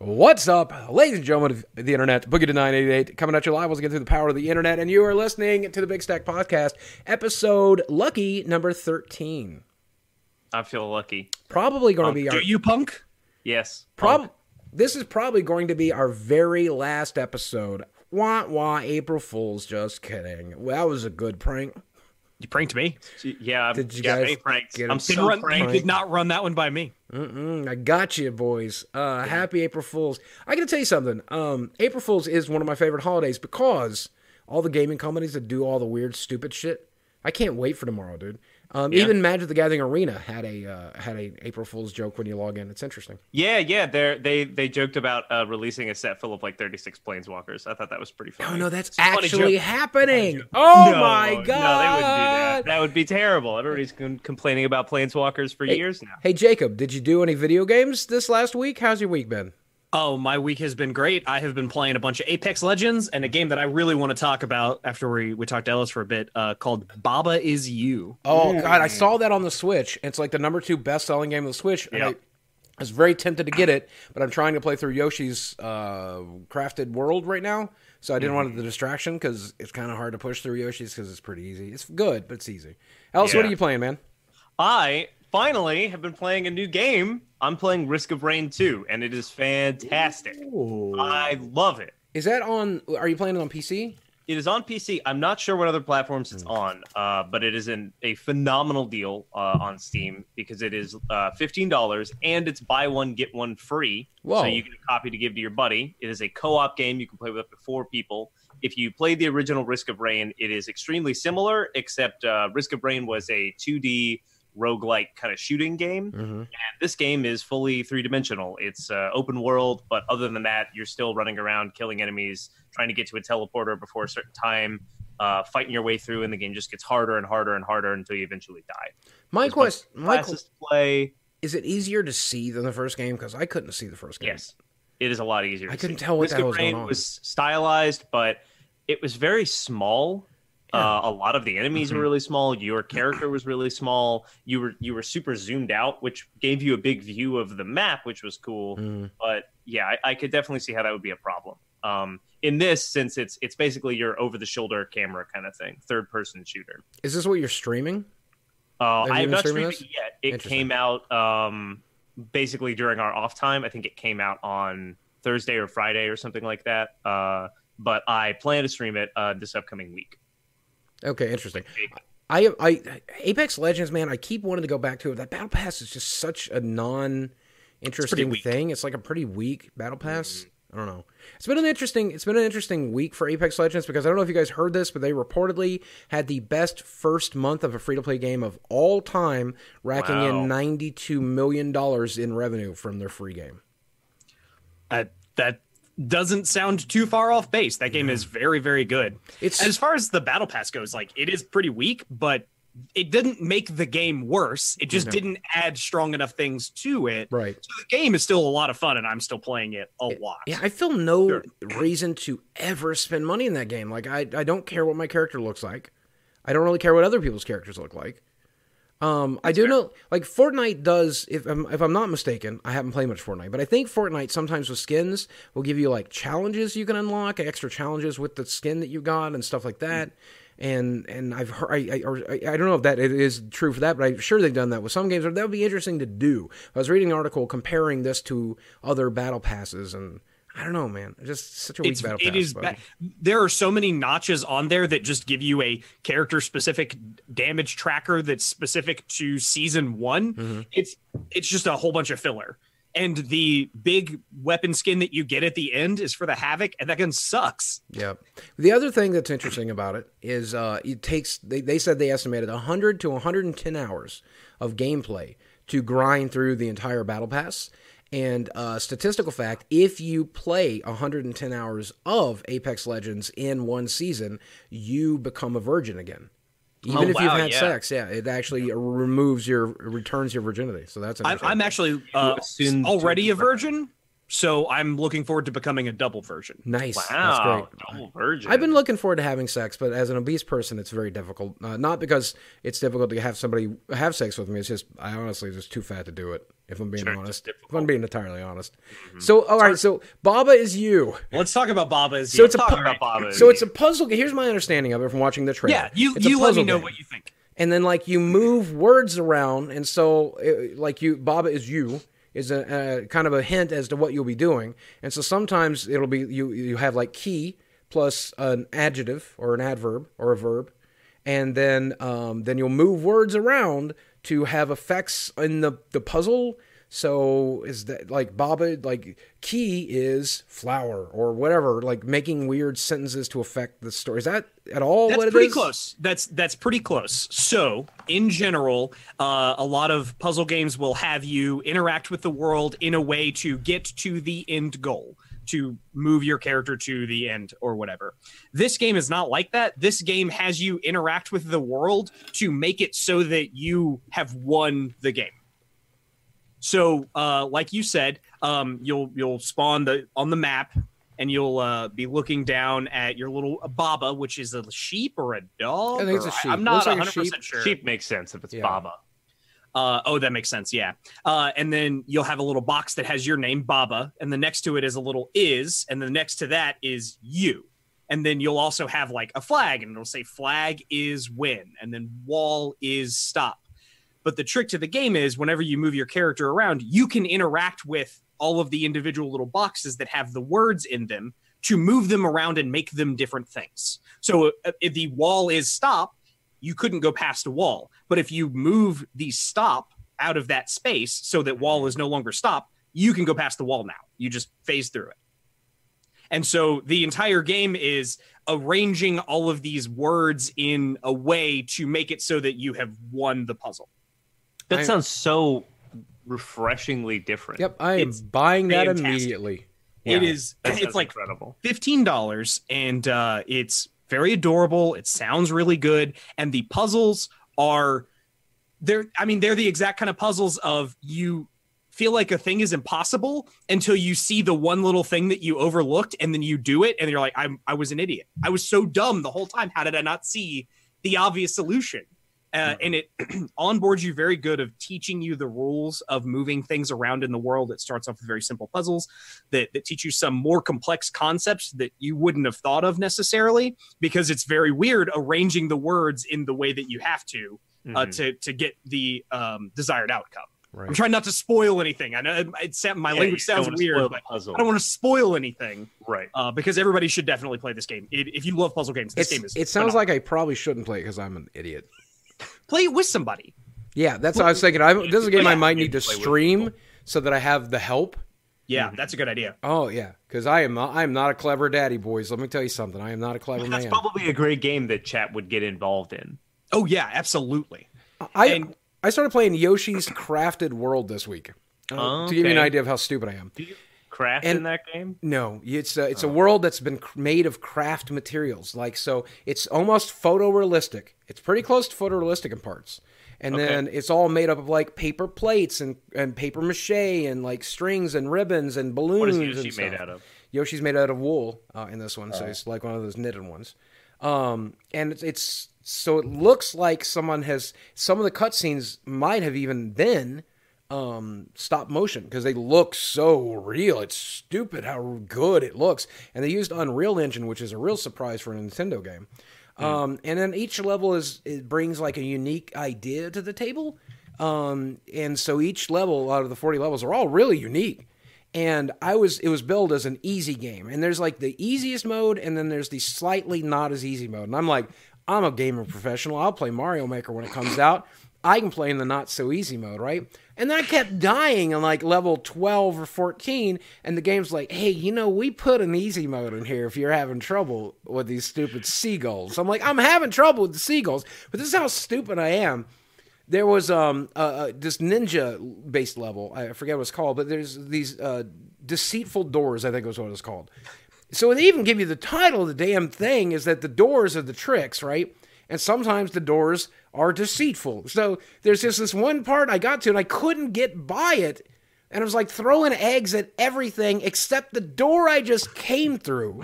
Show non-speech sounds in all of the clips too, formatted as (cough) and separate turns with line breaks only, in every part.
What's up, ladies and gentlemen of the internet? Boogie2988 coming at you live once again through the power of the internet, and you are listening to the Big Stack Podcast, episode lucky number 13.
I feel lucky.
Probably going to be
Do you punk?
Yes.
prob- This is probably going to be our very last episode. Wah wah, April Fools. Just kidding. Well, that was a good prank.
You pranked me.
Yeah. I'm-
Did you
got
guys
many pranks.
get
I'm
it?
Didn't
so
run, you
pranked.
did not run that one by me.
Mm, I got you, boys. Uh, happy April Fools. I got to tell you something. Um, April Fools is one of my favorite holidays because all the gaming companies that do all the weird, stupid shit. I can't wait for tomorrow, dude. Um,
Yeah.
Even Magic the Gathering Arena had a uh, had a April Fool's joke when you log in. It's interesting.
Yeah, yeah. They they they joked about uh, releasing a set full of like 36 planeswalkers. I thought that was pretty funny.
Oh no, that's
funny
actually happening. Oh
No,
my god!
No, they wouldn't do that. That would be terrible. Everybody's been complaining about planeswalkers for years now.
Hey Jacob, did you do any video games this last week? How's your week been?
Oh, my week has been great. I have been playing a bunch of Apex Legends and a game that I really want to talk about after we, we talked to Ellis for a bit uh, called Baba Is You.
Oh god, I saw that on the Switch. It's like the number two best selling game on the Switch. And I,
Yep.
I was very tempted to get it, but I'm trying to play through Yoshi's uh, Crafted World right now, so I didn't want the distraction because it's kind of hard to push through Yoshi's because it's pretty easy. It's good, but it's easy. Alice, what are you playing, man?
I finally have been playing a new game. I'm playing Risk of Rain 2, and it is fantastic. I love it.
Is that on? Are you playing it on PC?
It is on PC. I'm not sure what other platforms it's on, uh, but it is an, a phenomenal deal uh, on Steam because it is uh, $15 and it's buy one, get one free.
Whoa.
So you get a copy to give to your buddy. It is a co op game. You can play with up to four people. If you played the original Risk of Rain, it is extremely similar, except uh, Risk of Rain was a 2D roguelike kind of shooting game.
Mm-hmm.
And this game is fully three dimensional. It's uh, open world, but other than that, you're still running around killing enemies, trying to get to a teleporter before a certain time, uh, fighting your way through, and the game just gets harder and harder and harder until you eventually die.
My question, my
to play.
is it easier to see than the first game? Because I couldn't see the first game.
Yes, it is a lot easier.
I
to
couldn't
see.
tell what
Risk
the hell was going on.
was stylized, but it was very small. Uh, a lot of the enemies
Mm-hmm.
were really small. Your character was really small. You were you were super zoomed out, which gave you a big view of the map, which was cool.
Mhm.
But yeah, I, I could definitely see how that would be a problem. Um, in this, since it's it's basically your over the shoulder camera kind of thing, third person shooter.
Is this what you're streaming?
Uh, I have not
streaming
streamed it yet. It came out um, basically during our off time. I think it came out on Thursday or Friday or something like that. Uh, but I plan to stream it uh, this upcoming week.
Okay, interesting. I, I, Apex Legends, man, I keep wanting to go back to it. That battle pass is just such a non-interesting
weak.
thing. It's like a pretty weak battle pass. I don't know. It's been an interesting. It's been an interesting week for Apex Legends because I don't know if you guys heard this, but they reportedly had the best first month of a free-to-play game of all time, racking
Wow.
in ninety-two million dollars in revenue from their free game.
Uh, that doesn't sound too far off base. That game is very, very good.
It's
As far as the battle pass goes, like it is pretty weak, but it didn't make the game worse. It just
No.
didn't add strong enough things to it.
right.
So the game is still a lot of fun, and I'm still playing it a lot.
Yeah, I feel no
Sure.
reason to ever spend money in that game. Like I, I don't care what my character looks like. I don't really care what other people's characters look like. Um, I do know, like Fortnite does. If I'm if I'm not mistaken, I haven't played much Fortnite, but I think Fortnite sometimes with skins will give you like challenges you can unlock, extra challenges with the skin that you got and stuff like that. And and I've heard I I, or I I don't know if that is true for that, but I'm sure they've done that with some games. Or that would be interesting to do. I was reading an article comparing this to other battle passes, and I don't know, man, just such a weak
it's,
battle pass.
is
but-
ba- there are so many notches on there that just give you a character specific damage tracker that's specific to season one
Mm-hmm.
it's it's just a whole bunch of filler and the big weapon skin that you get at the end is for the havoc and that gun sucks
Yeah. The other thing that's interesting about it is uh, it takes, they, they said they estimated 100 to 110 hours of gameplay to grind through the entire battle pass. And uh, statistical fact if you play 110 hours of Apex Legends in one season, you become a virgin again. Even
Oh,
if you've had
yeah.
sex, yeah, it actually removes your returns your virginity. So that's
I'm,
interesting.
I'm actually uh,
assumed
already a virgin So I'm looking forward to becoming a double version.
Nice. That's
Wow,
great.
double virgin.
I've been looking forward to having sex, but as an obese person, it's very difficult. Uh, not because it's difficult to have somebody have sex with me. It's just I honestly just too fat to do it. If I'm being
Sure,
honest, if.
Mm-hmm.
I'm being entirely honest. So all right, so Baba is you.
Let's talk about Baba as
So it's a
Talk
pu-
about Baba.
so it's a puzzle. Here's my understanding of it from watching the trailer.
yeah. You
It's
you let me know
game.
what you think.
and then like you move words around, and so uh, like you Baba is you is a, a kind of a hint as to what you'll be doing, and so sometimes it'll be you you have like key plus an adjective or an adverb or a verb, and then um, then you'll move words around to have effects in the the puzzle. So is that like Baba like key is flower or whatever like making weird sentences to affect the story. Is that at all
That's
what it
pretty
is?
close. That's that's pretty close. So, in general, uh, a lot of puzzle games will have you interact with the world in a way to get to the end goal, to move your character to the end or whatever. This game is not like that. This game has you interact with the world to make it so that you have won the game. So, uh, like you said, um, you'll you'll spawn the on the map, and you'll uh, be looking down at your little Baba, which is a sheep or a dog.
I think it's
or-
a sheep.
I'm not
Looks like a
100
sheep.
percent sure.
Sheep makes sense if it's
Yeah.
Baba.
Uh, oh, that makes sense. Yeah. Uh, and then you'll have a little box that has your name, Baba, and the next to it is a little is, and the next to that is you. And then you'll also have like a flag, and it'll say flag is win, and then wall is stop. But the trick to the game is whenever you move your character around, you can interact with all of the individual little boxes that have the words in them to move them around and make them different things. So uh, if the wall is stop, you couldn't go past a wall. But if you move the stop out of that space so that wall is no longer stop, you can go past the wall now. You just phase through it. And so the entire game is arranging all of these words in a way to make it so that you have won the puzzle.
That
I-
sounds so refreshingly different.
Yep, I am
It's
buying that
fantastic.
immediately.
It is
That
it's like
incredible.
fifteen dollars, and uh, it's very adorable. It sounds really good, and the puzzles are they're. I mean, they're the exact kind of puzzles of you feel like a thing is impossible until you see the one little thing that you overlooked, and then you do it, and you're like, I'm I was an idiot. I was so dumb the whole time. How did I not see the obvious solution? Uh, and it (clears throat) onboards you very good of teaching you the rules of moving things around in the world. It starts off with very simple puzzles that, that teach you some more complex concepts that you wouldn't have thought of necessarily because it's very weird arranging the words in the way that you have to uh,
Mhm.
to to get the um, desired outcome.
Right.
I'm trying not to spoil anything. I know it, it sa- my
Yeah,
language sounds weird, but
puzzle.
I don't want to spoil anything
right.
uh, because everybody should definitely play this game. It, if you love puzzle games, this
It's,
game is.
it sounds
phenomenal.
like I probably shouldn't play because I'm an idiot.
Play it with somebody.
Yeah, that's what I was thinking. I, this is a game I might need to stream so that I have the help.
Yeah,
Mhm.
that's a good idea.
Oh yeah, because I am not, I am not a clever daddy, boys. Let me tell you something. I am not a clever
That's
man.
probably a great game that chat would get involved in.
Oh yeah, absolutely.
I
and-
I started playing Yoshi's Crafted World this week uh, to give you an idea of how stupid I am.
Do you craft
And-
in that game?
No, it's a,
Oh.
it's a world that's been made of craft materials. Like so, it's almost photorealistic. It's pretty close to photorealistic in parts, and
Okay.
then it's all made up of like paper plates and and paper mache and like strings and ribbons and balloons.
What is
and
Yoshi
stuff.
made out of?
Yoshi's made out of wool uh, in this one, so
Oh.
it's like one of those knitted ones. Um, and it's, it's so it looks like someone has some of the cutscenes might have even been um, stop motion because they look so real. It's stupid how good it looks, and they used Unreal Engine, which is a real surprise for a Nintendo game. Um, and then each level is it brings like a unique idea to the table. Um, and so each level out of the 40 levels are all really unique and I was it was billed as an easy game. And there's like the easiest mode, and then there's the slightly not as easy mode. And I'm like, I'm a gamer professional. I'll play Mario Maker when it comes out. I can play in the not so easy mode, right? And then I kept dying on like level 12 or 14, and the game's like, hey, you know, we put an easy mode in here if you're having trouble with these stupid seagulls. I'm like, I'm having trouble with the seagulls, but this is how stupid I am there was um uh, this ninja based level i forget what it's called but there's these uh deceitful doors i think was what it's called so they even give you the title of the damn thing is that the doors are the tricks right and sometimes the doors are deceitful so there's just this one part i got to and i couldn't get by it and I was like throwing eggs at everything except the door I just came through.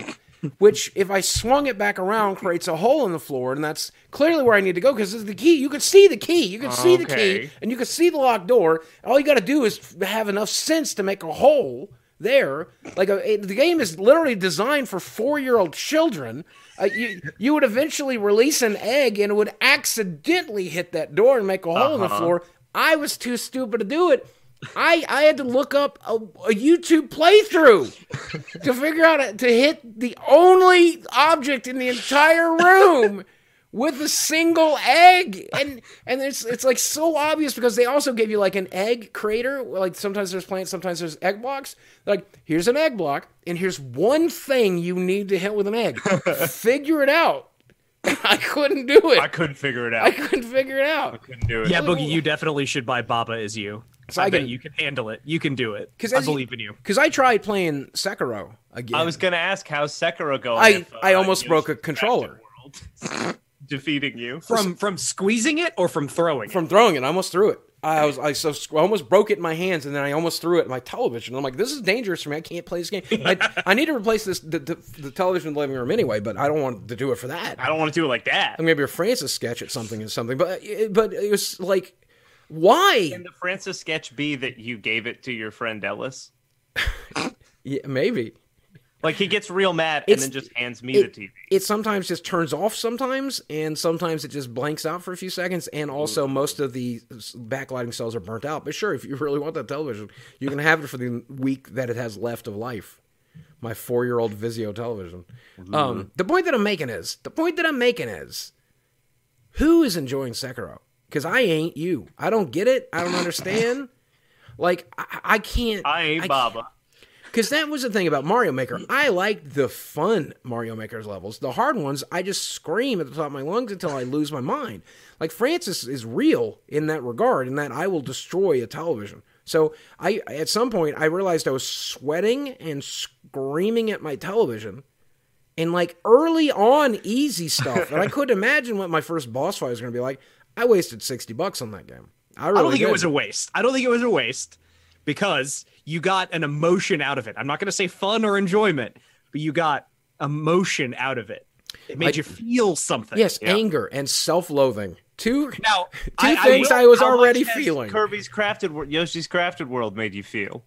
Which, if I swung it back around, creates a hole in the floor, and that's clearly where I need to go because it's the key. You could see the key, you could see the key, and you can see the locked door. All you got to do is have enough sense to make a hole there. Like a, it- the game is literally designed for four-year-old children. Uh, you you would eventually release an egg and it would accidentally hit that door and make a hole in the floor. I was too stupid to do it. I I had to look up a, a YouTube playthrough to figure out how to hit the only object in the entire room with a single egg and and it's it's like so obvious because they also give you like an egg crater like sometimes there's plants sometimes there's egg blocks like here's an egg block and here's one thing you need to hit with an egg (laughs) figure it out (laughs) i couldn't do it
I couldn't figure it out.
i couldn't figure it out I
couldn't do it.
Yeah, Boogie, you definitely should buy Baba is you.
So
I,
I
bet
can-
you can handle it. You can do it.
'Cause
I
as you-
believe in you.
because i tried playing sekiro again
I was gonna ask how's Sekiro going.
I-
if, uh,
I almost broke a controller. (laughs)
World defeating you.
From from squeezing it or from throwing it?
from throwing it. I almost threw it. I was I so I almost broke it in my hands, and then I almost threw it at my television. I'm like, this is dangerous for me. I can't play this game. I, (laughs) I need to replace this the, the, the television in the living room anyway, but I don't want to do it for that.
I don't want to do it like that.
I'm gonna be a Francis sketch at something and something, but but it was like, why?
Can the Francis sketch be that you gave it to your friend Ellis? (laughs)
Yeah, maybe.
Like he gets real mad and
It's-
then just hands me
it-
the TV.
It sometimes just turns off sometimes, and sometimes it just blanks out for a few seconds, and also most of the backlighting cells are burnt out. But sure, if you (laughs) really want that television, you can have it for the week that it has left of life. My four-year-old Vizio television. Um, the point that I'm making is the point that I'm making is who is enjoying Sekiro? Because I ain't you. I don't get it. I don't understand. Like I, I can't.
I ain't
can't-
Baba.
Because that was the thing about Mario Maker. I liked the fun Mario Maker's levels. The hard ones, I just scream at the top of my lungs until I lose my mind. Like Francis is real in that regard, in that I will destroy a television. So I, at some point, I realized I was sweating and screaming at my television, and like early on easy stuff. and I couldn't (laughs) imagine what my first boss fight was going to be like. I wasted sixty bucks on that game. I, really
I don't think
did.
it was a waste. I don't think it was a waste because you got an emotion out of it. I'm not going to say fun or enjoyment, but you got emotion out of it. It made
I-
you feel something.
yes,
Yeah.
anger and self-loathing. Two
Now, (laughs)
Two things I was
How much
already
has
feeling.
Kirby's Crafted Wor- Yoshi's Crafted World made you feel.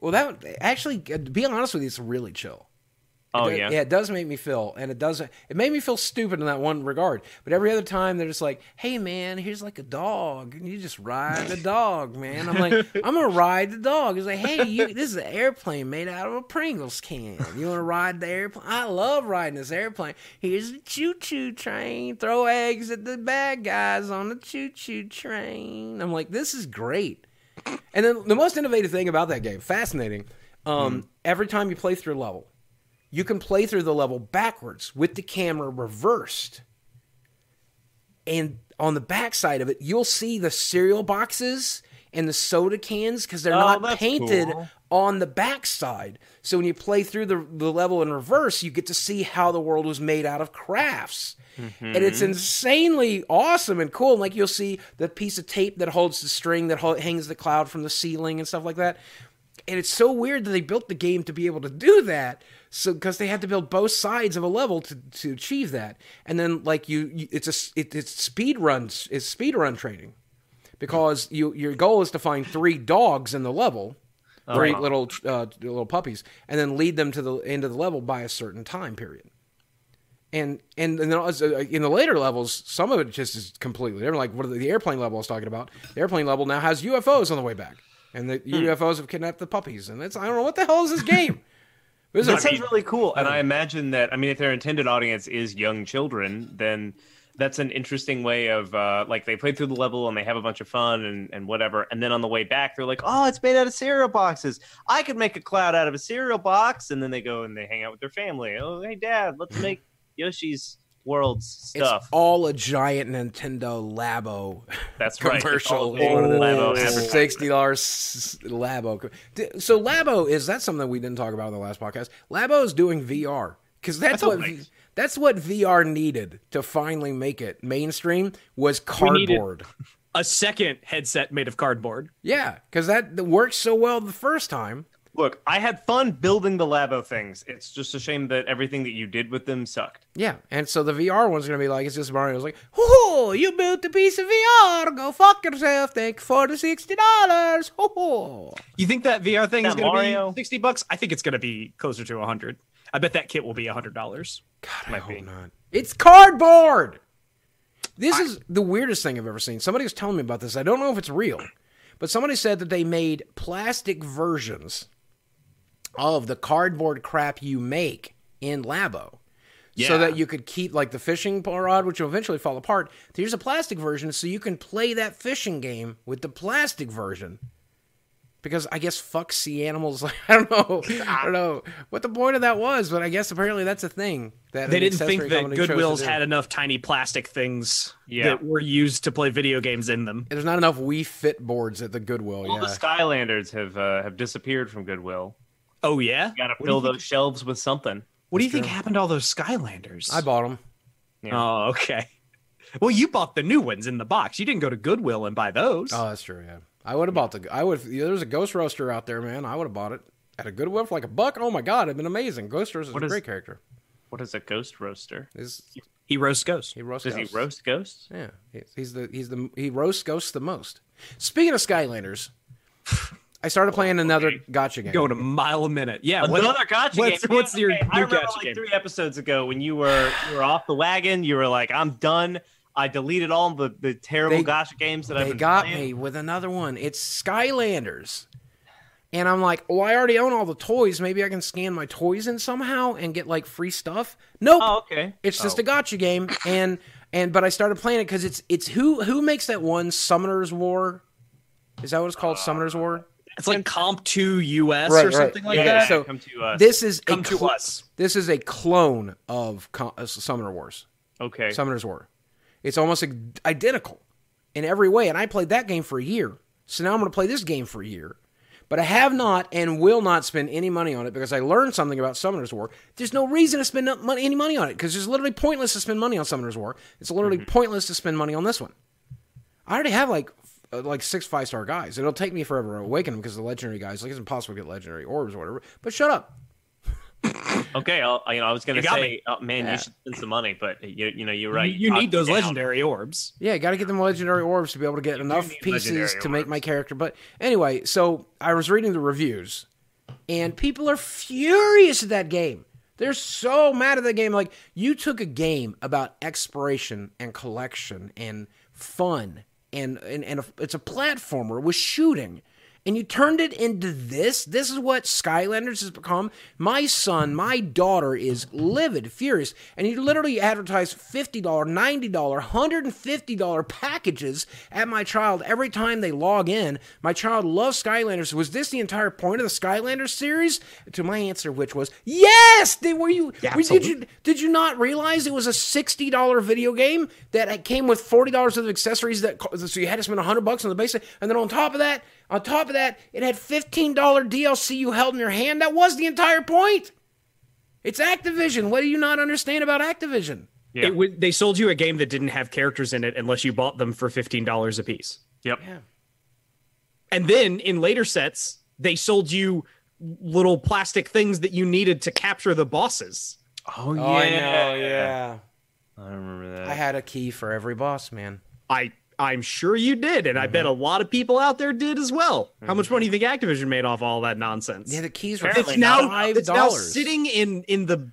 Well, that actually, uh, to be honest with you, it's really chill.
Oh yeah.
yeah, it does make me feel, and it does. It made me feel stupid in that one regard. But every other time, they're just like, "Hey, man, here's like a dog, and you just ride the dog, man." I'm like, (laughs) "I'm gonna ride the dog." It's like, "Hey, you, this is an airplane made out of a Pringles can. You want to ride the airplane? I love riding this airplane. Here's the choo-choo train. Throw eggs at the bad guys on the choo-choo train." I'm like, "This is great." And then the most innovative thing about that game, fascinating. Um, Every time you play through a level, you can play through the level backwards with the camera reversed. And on the backside of it, you'll see the cereal boxes and the soda cans because they're
Oh,
not painted
cool.
on the backside. So when you play through the, the level in reverse, you get to see how the world was made out of crafts. And it's
Mm-hmm.
insanely awesome and cool. And like you'll see the piece of tape that holds the string that hangs the cloud from the ceiling and stuff like that. And it's so weird that they built the game to be able to do that. So because they had to build both sides of a level to, to achieve that. And then like you, you it's a it, it's speed runs, it's speed run training because you your goal is to find three dogs in the level, 3
Uh-huh.
little uh, little puppies, and then lead them to the end of the level by a certain time period. And and, and then uh, in the later levels, some of it just is completely different. Like what are the, the airplane level I was talking about? The airplane level now has UFOs on the way back, and the
Hmm.
UFOs have kidnapped the puppies. And it's I don't know what the hell is this game. (laughs) This
That sounds really cool, and I imagine that. I mean, if their intended audience is young children, then that's an interesting way of uh, like they play through the level and they have a bunch of fun and, and whatever, and then on the way back they're like, "Oh, it's made out of cereal boxes. I could make a cloud out of a cereal box," and then they go and they hang out with their family. Oh, hey, Dad, let's make (laughs) Yoshi's World's stuff.
it's all a giant Nintendo Labo
That's (laughs) right.
Commercial.
all
is what it is.
Labo
Sixty dollars Labo. So Labo is that something we didn't talk about in the last podcast? Labo is doing VR because that's,
That's
what
nice.
that's what VR needed to finally make it mainstream was cardboard.
a second headset made of cardboard.
Yeah, because that, that worked so well the first time.
Look, I had fun building the Labo things. It's just a shame that everything that you did with them sucked.
Yeah, and so the VR one's gonna be like it's just Mario's like, "Oh, you built a piece of VR. Go fuck yourself. Thank you for the sixty dollars."
You think that VR thing is going to
Mario?
be sixty bucks? I think it's going to be closer to a hundred. I bet that kit will be a hundred dollars.
God, I
Might
hope
be.
not. It's cardboard. This is the weirdest thing I've ever seen. Somebody was telling me about this. I don't know if it's real, but somebody said that they made plastic versions of the cardboard crap you make in Labo. So that you could keep like the fishing rod, which will eventually fall apart. Here's a plastic version, so you can play that fishing game with the plastic version. Because I guess fuck sea animals. (laughs) I don't know. I don't know what the point of that was, but I guess apparently that's a thing that
They didn't think
accessory
that
company chose
Goodwills had enough tiny plastic things
Yeah.
that were used to play video games in them.
There's not enough Wii Fit boards at the Goodwill.
All
yeah.
the Skylanders have uh, have disappeared from Goodwill.
Oh yeah.
you Got to
What
fill
you think-
those shelves with something.
What do you think happened to all those Skylanders?
I bought them.
Yeah.
Oh, okay. Well, you bought the new ones in the box. You didn't go to Goodwill and buy those.
Oh, that's true. Yeah, I would have bought the. I would. There's a Ghost Roaster out there, man. I would have bought it at a Goodwill for like a buck. Oh my god, it'd been amazing. Ghost Roaster is
What
a
is-
great character.
What is a ghost roaster?
Is
he roasts ghosts.
he roasts?
Does he roast ghosts?
Yeah, he's, he's the he's the he roasts ghosts the most. Speaking of Skylanders, I started playing another gotcha game.
Going a mile a minute. Yeah. what-
Another gotcha
what's-
game.
what's your
Okay,
new
I remember
gotcha
like
game?
three episodes ago when you were you were off the wagon. You were like, "I'm done. I deleted all the the terrible
They-
gotcha games that I've
they
been
got
playing."
me with another one. It's Skylanders. And I'm like, well, I already own all the toys. Maybe I can scan my toys in somehow and get like free stuff. Nope.
Oh, okay.
It's just
Oh.
a gotcha game, and and but I started playing it because it's it's who who makes that one Summoner's War? Is that what it's called? Uh, Summoner's War.
It's like Com2uS
Right,
or
right.
something like
Yeah,
that.
so
Com2uS.
This is
Come
a
to us.
This is a clone of Com- uh, Summoner Wars.
okay.
Summoner's War. It's almost ig- identical in every way, and I played that game for a year. So now I'm going to play this game for a year. But I have not and will not spend any money on it because I learned something about Summoner's War. There's no reason to spend money, any money on it because it's literally pointless to spend money on Summoner's War. It's literally pointless to spend money on this one. I already have like f- Uh, like six five star guys. It'll take me forever to awaken them because the legendary guys. Like it's impossible to get legendary orbs or whatever. But shut up. (laughs)
Okay. I'll, you know, I was gonna
You
say, oh, man,
Yeah.
you should spend some money, but you, you know, you're right.
You, you need those
down.
legendary orbs.
Yeah, got to get them legendary orbs to be able to get enough pieces
legendary
to make my character. But anyway, so I was reading the reviews, and people are furious at that game. They're so mad at that game. Like you took a game about exploration and collection and fun, and and and a, it's a platformer with shooting. And you turned it into this. This is what Skylanders has become. My son, my daughter is livid, furious. And you literally advertise $50, $90, $150 packages at my child every time they log in. My child loves Skylanders. Was this the entire point of the Skylanders series? To my answer, which was yes. They, were you?
Yeah,
were- did you did you not realize it was a sixty dollar video game that came with forty dollars of accessories that so you had to spend hundred bucks on the basic, and then on top of that, on top of that, it had fifteen dollar DLC you held in your hand. That was the entire point. It's Activision. What do you not understand about Activision?
Yeah.
It would, they sold you a game that didn't have characters in it unless you bought them for $15 a piece.
Yep.
Yeah.
And then in later sets, they sold you little plastic things that you needed to capture the bosses.
Oh yeah.
Oh, I know. Yeah,
I remember that.
I had a key for every boss, man.
I I'm sure you did, and I bet a
Mm-hmm.
lot of people out there did as well. How much money do you think Activision made off all that nonsense?
Yeah, the keys were
Apparently
it's now
five
it's now sitting in in the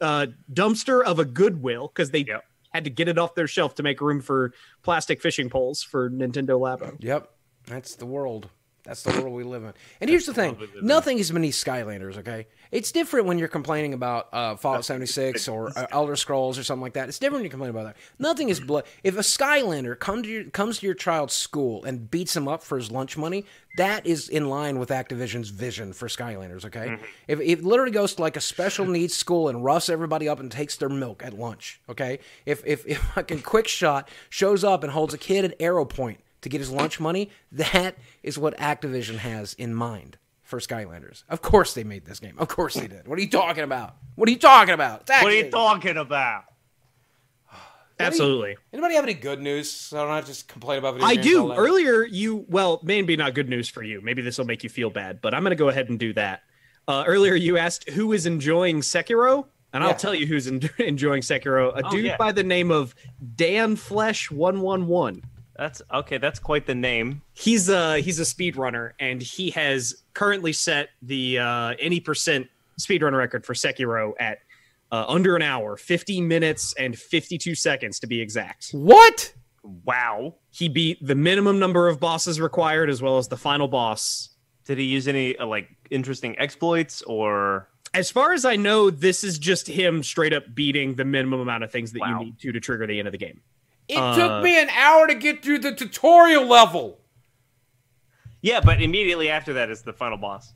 uh, dumpster of a Goodwill because they
Yep.
had to get it off their shelf to make room for plastic fishing poles for Nintendo Labo.
Yep, that's the world. That's the world we live in. And here's the thing: nothing is beneath Skylanders. Okay, it's different when you're complaining about uh, Fallout 76 or uh, Elder Scrolls or something like that. It's different when you complain about that. Nothing is blood. If a Skylander come to your, comes to your child's school and beats him up for his lunch money, that is in line with Activision's vision for Skylanders. Okay,
Mm-hmm.
if if it literally goes to like a special needs school and roughs everybody up and takes their milk at lunch. Okay, if if if fucking Quick Shot shows up and holds a kid at arrow point to get his lunch money, that is what Activision has in mind for Skylanders. Of course they made this game. Of course they did. What are you talking about? What are you talking about?
What are you talking about?
Absolutely.
Anybody have any good news? So I don't have to just complain about video
I do. Earlier, you well, maybe not good news for you. Maybe this will make you feel bad, but I'm going to go ahead and do that. Uh, earlier, you asked who is enjoying Sekiro, and
Yeah.
I'll tell you who's en- (laughs) enjoying Sekiro. A
Oh,
dude
yeah.
by the name of Dan Flesh One One One.
That's okay. That's quite the name.
He's a he's a speedrunner, and he has currently set the uh, any percent speedrun record for Sekiro at uh, under an hour, 50 minutes and 52 seconds to be exact.
What?
Wow.
He beat the minimum number of bosses required as well as the final boss.
Did he use any uh, like interesting exploits or?
As far as I know, this is just him straight up beating the minimum amount of things that
Wow.
you need to to trigger the end of the game.
It
Uh,
took me an hour to get through the tutorial level.
Yeah, but immediately after that is the final boss.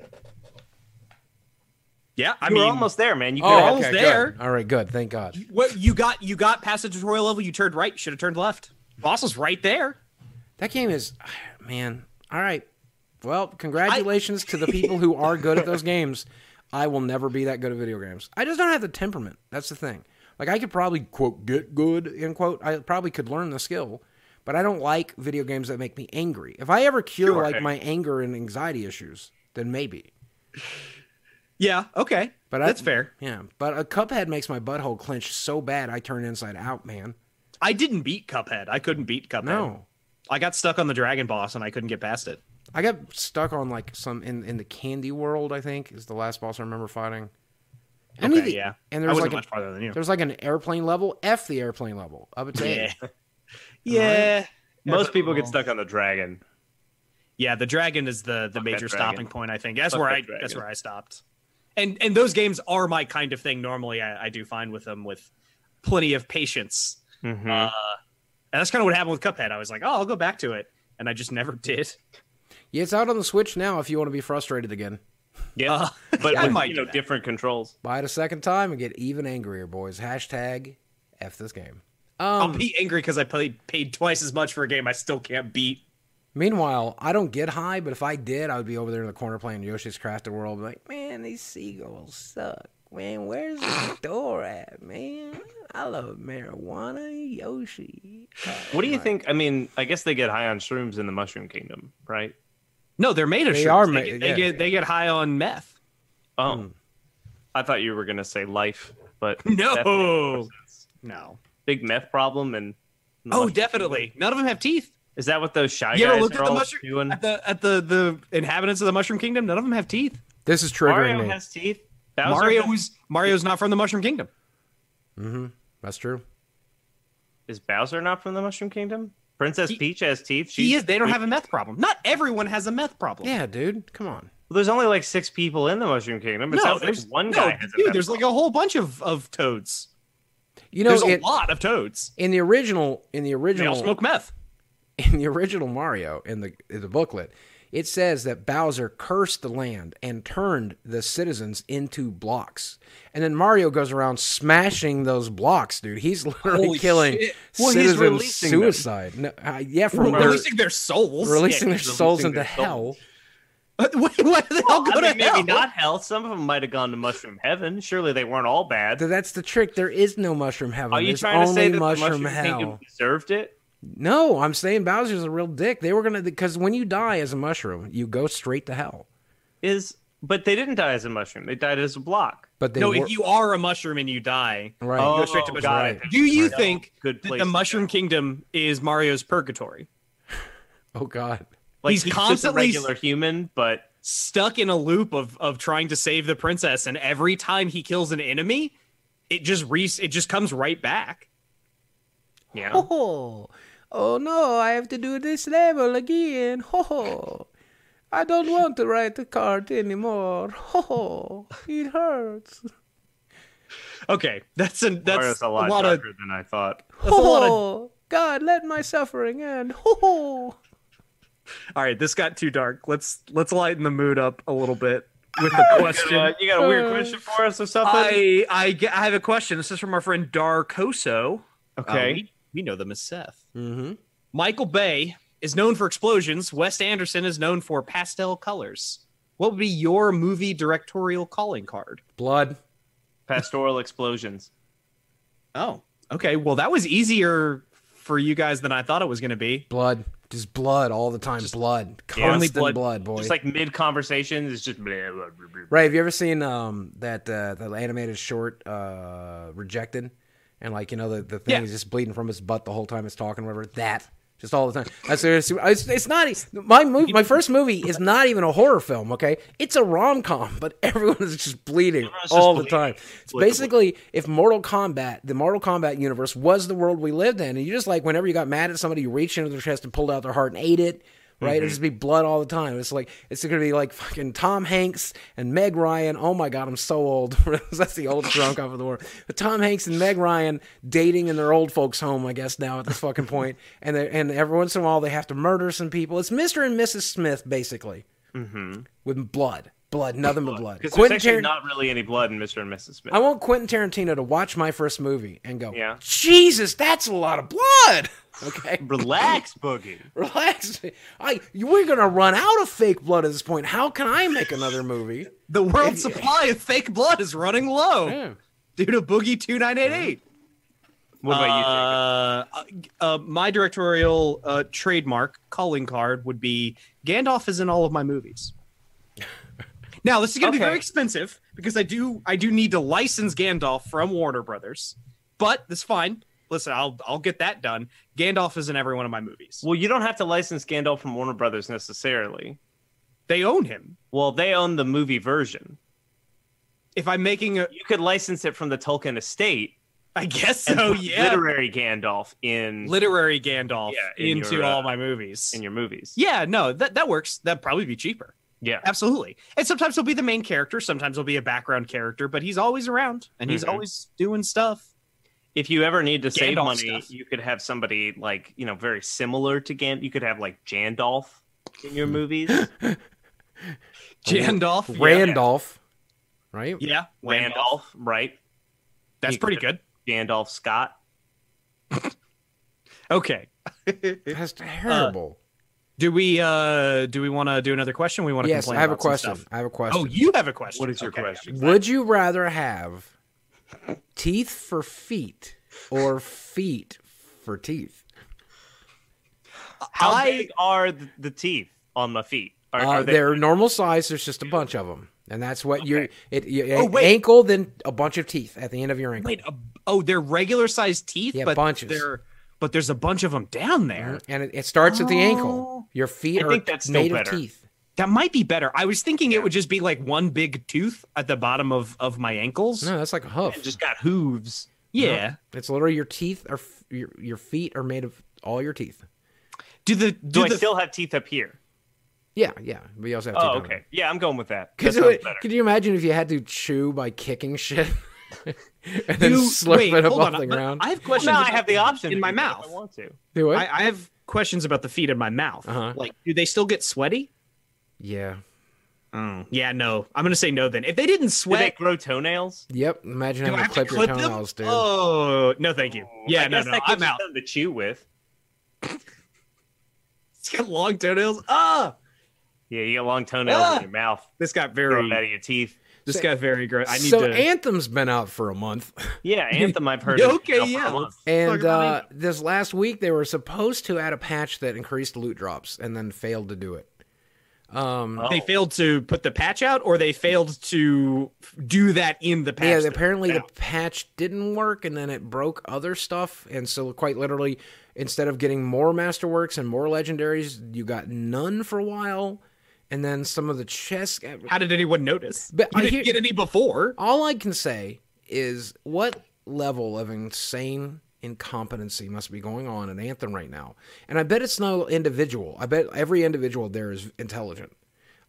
Yeah, I
you
mean,
were almost there, man. You
Oh,
almost
okay,
there.
good. All right, good. Thank God.
what you got you got past the tutorial level, you turned right, you should have turned left. Boss was right there.
That game is, (sighs) man. All right. Well, congratulations to the people who are good at those (laughs) games. I will never be that good at video games. I just don't have the temperament. That's the thing. Like I could probably quote get good end quote. I probably could learn the skill, but I don't like video games that make me angry. If I ever cure
Sure.
like my anger and anxiety issues, then maybe.
Yeah, okay.
But I-
that's fair.
Yeah, but a Cuphead makes my butthole clench so bad I turn inside out, man.
I didn't beat Cuphead. I couldn't beat Cuphead.
No.
I got stuck on the dragon boss and I couldn't get past it.
I got stuck on like some in in the candy world. I think is the last boss I remember fighting. Any
Okay,
the-
yeah.
and there's like
much
a,
farther than you.
there's like an airplane level. F the airplane level. (laughs) I would say.
Yeah. Yeah.
Most people get stuck on the dragon.
Yeah, the dragon is the the
Fuck
major stopping point. I think that's
Fuck
where
that
I
dragon.
that's where I stopped. And and those games are my kind of thing. Normally, I, I do fine with them with plenty of patience.
Mhm.
Uh, and that's kind of what happened with Cuphead. I was like, oh, I'll go back to it, and I just never (laughs) did.
Yeah, it's out on the Switch now. If you want to be frustrated again, (laughs)
yeah,
uh,
but
I
with,
might
you
do
know different controls.
buy it a second time and get even angrier, boys. Hashtag F this game.
I'll
Um,
be angry because I paid paid twice as much for a game I still can't beat.
meanwhile, I don't get high, but if I did, I would be over there in the corner playing Yoshi's Crafted World. Like, man, these seagulls suck. Man, where's the (laughs) door at, man? I love marijuana, Yoshi.
What do you
my-
think? I mean, I guess they get high on shrooms in the Mushroom Kingdom, right?
No, they're made of
They
shrooms.
are
They,
ma-
get, they
yeah.
get they get high on meth.
Oh,
Hmm.
I thought you were gonna say life, but (laughs)
No, no.
big meth problem and.
Oh, definitely. None of them have teeth.
Is that what those shy
You ever
guys
looked at
are
the
all
mushroom
doing?
at the at the the inhabitants of the Mushroom Kingdom? None of them have teeth.
This is triggering
Mario
me.
has teeth. Bowser
Mario
has-
was Mario's not from the Mushroom Kingdom.
mm-hmm. That's true.
is Bowser not from the Mushroom Kingdom? Princess
He-
Peach has teeth.
He
She's-
is. They don't have a meth problem. Not everyone has a meth problem.
Yeah, dude. Come on.
Well, there's only like six people in the Mushroom Kingdom. It
No,
sounds like
there's
one
no,
guy has a
dude.
meth
There's like a whole bunch of of toads.
You know,
there's a
it,
lot of toads.
in the original, in the original,
They all
original,
smoke meth. (laughs)
in the original Mario in the in the booklet, it says that Bowser cursed the land and turned the citizens into blocks. And then Mario goes around smashing those blocks, dude. He's (laughs) literally
Holy
killing.
Well, he's
citizens
releasing
suicide. No, uh, yeah, from their,
releasing their souls.
releasing
Yeah,
their souls
releasing
into
their
hell. (laughs)
souls.
Wait, what the hell
I mean,
to
maybe
hell?
not hell. Some of them might have gone to Mushroom Heaven. Surely they weren't all bad.
That's the trick. There is no mushroom heaven.
Are you
There's
trying to say that the
mushroom
Mushroom
hell.
Deserved it?
No, I'm saying Bowser's a real dick. They were gonna because when you die as a mushroom, you go straight to hell.
Is but they didn't die as a mushroom. They died as a block.
But they
no,
were,
if you are a mushroom and you die,
right.
Oh,
go straight to oh, mushroom.
got
Right.
it.
do you
Right.
think oh,
Good
that the Mushroom. Kingdom is Mario's purgatory? (laughs)
oh God.
Like
He's
he's,
constantly-
just a regular human, but
Stuck in a loop of of trying to save the princess, and every time he kills an enemy, it just re it just comes right back.
yeah.
Oh, oh no, I have to do this level again. Ho ho. I don't want to ride the cart anymore. Ho ho. it hurts.
Okay, that's a that's
Mario's
a
a lot,
lot of
darker than I thought.
that's a lot of
Oh, God, let my suffering end. Ho ho.
All right, this got too dark. Let's let's lighten the mood up a little bit with the (laughs) question.
Uh, you got a weird
Uh,
question for us or something?
I, I I have a question. This is from our friend Darkoso.
okay.
Uh, we, we know them as Seth.
mm-hmm.
Michael Bay is known for explosions. Wes Anderson is known for pastel colors. What would be your movie directorial calling card?
blood.
Pastoral explosions.
Oh, Okay, well that was easier for you guys than I thought it was going to be.
Blood, just blood all the time. blood,
Yeah.
constant
Only
blood,
blood.
boy.
Just like mid conversations, it's just blah, blah, blah, blah.
Right. Have you ever seen um that uh, the animated short uh Rejected? And like you know the the thing
Yeah.
is just bleeding from his butt the whole time it's talking whatever. That just all the time. That's (laughs) it's, it's, not my movie. My first movie is not even a horror film. Okay, it's a rom com, but (laughs) everyone is just bleeding
Everyone's just
all the
bleeding.
time. It's basically if Mortal Kombat, the Mortal Kombat universe was the world we lived in, and you just like whenever you got mad at somebody, you reached into their chest and pulled out their heart and ate it. Right, it'd mm-hmm. just be blood all the time. It's like it's gonna be like fucking Tom Hanks and Meg Ryan. Oh my god, I'm so old. (laughs) That's the oldest (laughs) drunk off of the world. But Tom Hanks and Meg Ryan dating in their old folks' home, I guess now at this fucking point. (laughs) And they, and every once in a while they have to murder some people. It's Mr. and Mrs. Smith basically, mm-hmm. with blood, blood, nothing but blood.
Because there's
Quentin
actually
Tar-
not really any blood in Mr. and Mrs. Smith.
I want Quentin Tarantino to watch my first movie and go,
Yeah.
Jesus, that's a lot of blood. (laughs) Okay,
Relax, (laughs) Boogie.
relax. I we're gonna run out of fake blood at this point. How can I make another movie?
The world's supply of fake blood is running low
Yeah.
due to Boogie two nine eight eight.
What about you,
Uh, uh, my directorial uh, trademark calling card would be Gandalf is in all of my movies. Now this is going to be very expensive because I do I do need to license Gandalf from Warner Brothers, but that's fine. Listen, I'll I'll get that done. Gandalf is in every one of my movies.
Well, you don't have to license Gandalf from Warner Brothers necessarily.
They own him.
Well, they own the movie version.
If I'm making a,
You could license it from the Tolkien estate
I guess so. Yeah,
literary Gandalf in
literary Gandalf
Yeah, in
into
your,
all
uh,
my movies.
in your movies.
yeah, no, that that works. That'd probably be cheaper.
Yeah.
Absolutely. And sometimes he'll be the main character, sometimes he'll be a background character, but he's always around and he's
Mhm.
always doing stuff.
If you ever need to save money,
stuff.
you could have somebody like you know very similar to Gandalf. You could have like Jandalf in your movies. (laughs)
Gandalf. yeah.
Randolph, right?
Yeah.
Randolph, right?
That's
You
pretty good.
Gandalf Scott. (laughs)
Okay.
That's (laughs) terrible.
Do we uh do we want to do another question? We want to
yes,
complain
I have a
about some
question. I have a question.
Oh, you have a question.
What is your
Okay.
question?
Would you rather have teeth for feet or feet for teeth?
How
I-
big are the, the teeth on my feet? Are,
Uh,
are they,
they're normal size. There's just a bunch of them, and that's what you're. It, you,
Oh, wait.
ankle, then a bunch of teeth at the end of your ankle.
Wait, uh, oh, they're regular sized teeth,
Yeah,
but
bunches.
they're but there's a bunch of them down there. Mm-hmm.
and it, it starts at the
Oh.
ankle. Your feet
I
are
think that's
made
better.
of teeth.
That might be better. I was thinking it would just be like one big tooth at the bottom of of my ankles.
No, that's like a hoof.
It just got hooves?
yeah.
It's literally your teeth are your your feet are made of all your teeth.
Do the
Do
do
I still have teeth up here?
Yeah, yeah. We also have oh, teeth.
Oh, okay. Yeah, I'm going with that. That
Could,
sounds better.
could you imagine if you had to chew by kicking shit (laughs) (laughs) and then
You-
slurp
wait,
it up
hold
off
on.
the ground?
I have
Well,
questions.
now I
about
have the option
in my mouth.
I want to.
Do?
I, I have questions about the feet in my mouth.
Uh-huh.
Like, do they still get sweaty?
yeah.
Yeah, no. I'm gonna say no. Then, if they didn't
Do they
sweat,
grow tonenails?
Yep. Imagine
do I
having
have
to clip
to
your
clip them?
toenails, dude.
Oh no, thank you. Yeah,
I
no,
guess
no.
that
I'm out.
something to chew with. (laughs)
It's got long toenails. Ah,
Yeah, you got long toenails
Ah!
in your mouth.
this got
Grow
very.
out of your teeth.
This got very gross. I need
so
to.
Anthem's been out for a month, (laughs)
Yeah, Anthem I've heard. (laughs)
Okay,
been for a
yeah.
month.
and uh, this last week they were supposed to add a patch that increased loot drops, and then failed to do it. Um,
Oh.
they failed to put the patch out, or they failed to do that in the patch.
yeah, apparently the patch didn't work, and then it broke other stuff, and so quite literally, instead of getting more masterworks and more legendaries, you got none for a while, and then some of the chests.
How did anyone notice?
But
you
I
didn't
hear-
get any before.
All I can say is what level of insane incompetency must be going on in Anthem right now. And I bet it's no individual. I bet every individual there is intelligent.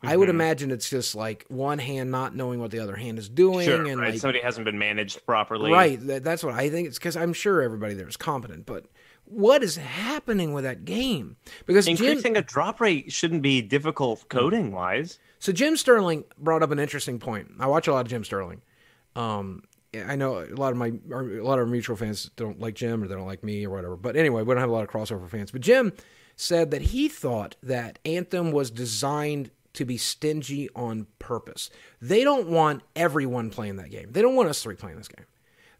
I
Mm-hmm.
would imagine it's just like one hand not knowing what the other hand is doing,
Sure,
and
right.
like
Somebody hasn't been managed properly.
right. That's what I think. It's because I'm sure everybody there is competent, but what is happening with that game? Because Jim,
Increasing a drop rate shouldn't be difficult coding wise.
So Jim Sterling brought up an interesting point. I watch a lot of Jim Sterling. Um, I know a lot of my a lot of our mutual fans don't like Jim or they don't like me or whatever. But anyway, we don't have a lot of crossover fans. But Jim said that he thought that Anthem was designed to be stingy on purpose. They don't want everyone playing that game. They don't want us three playing this game.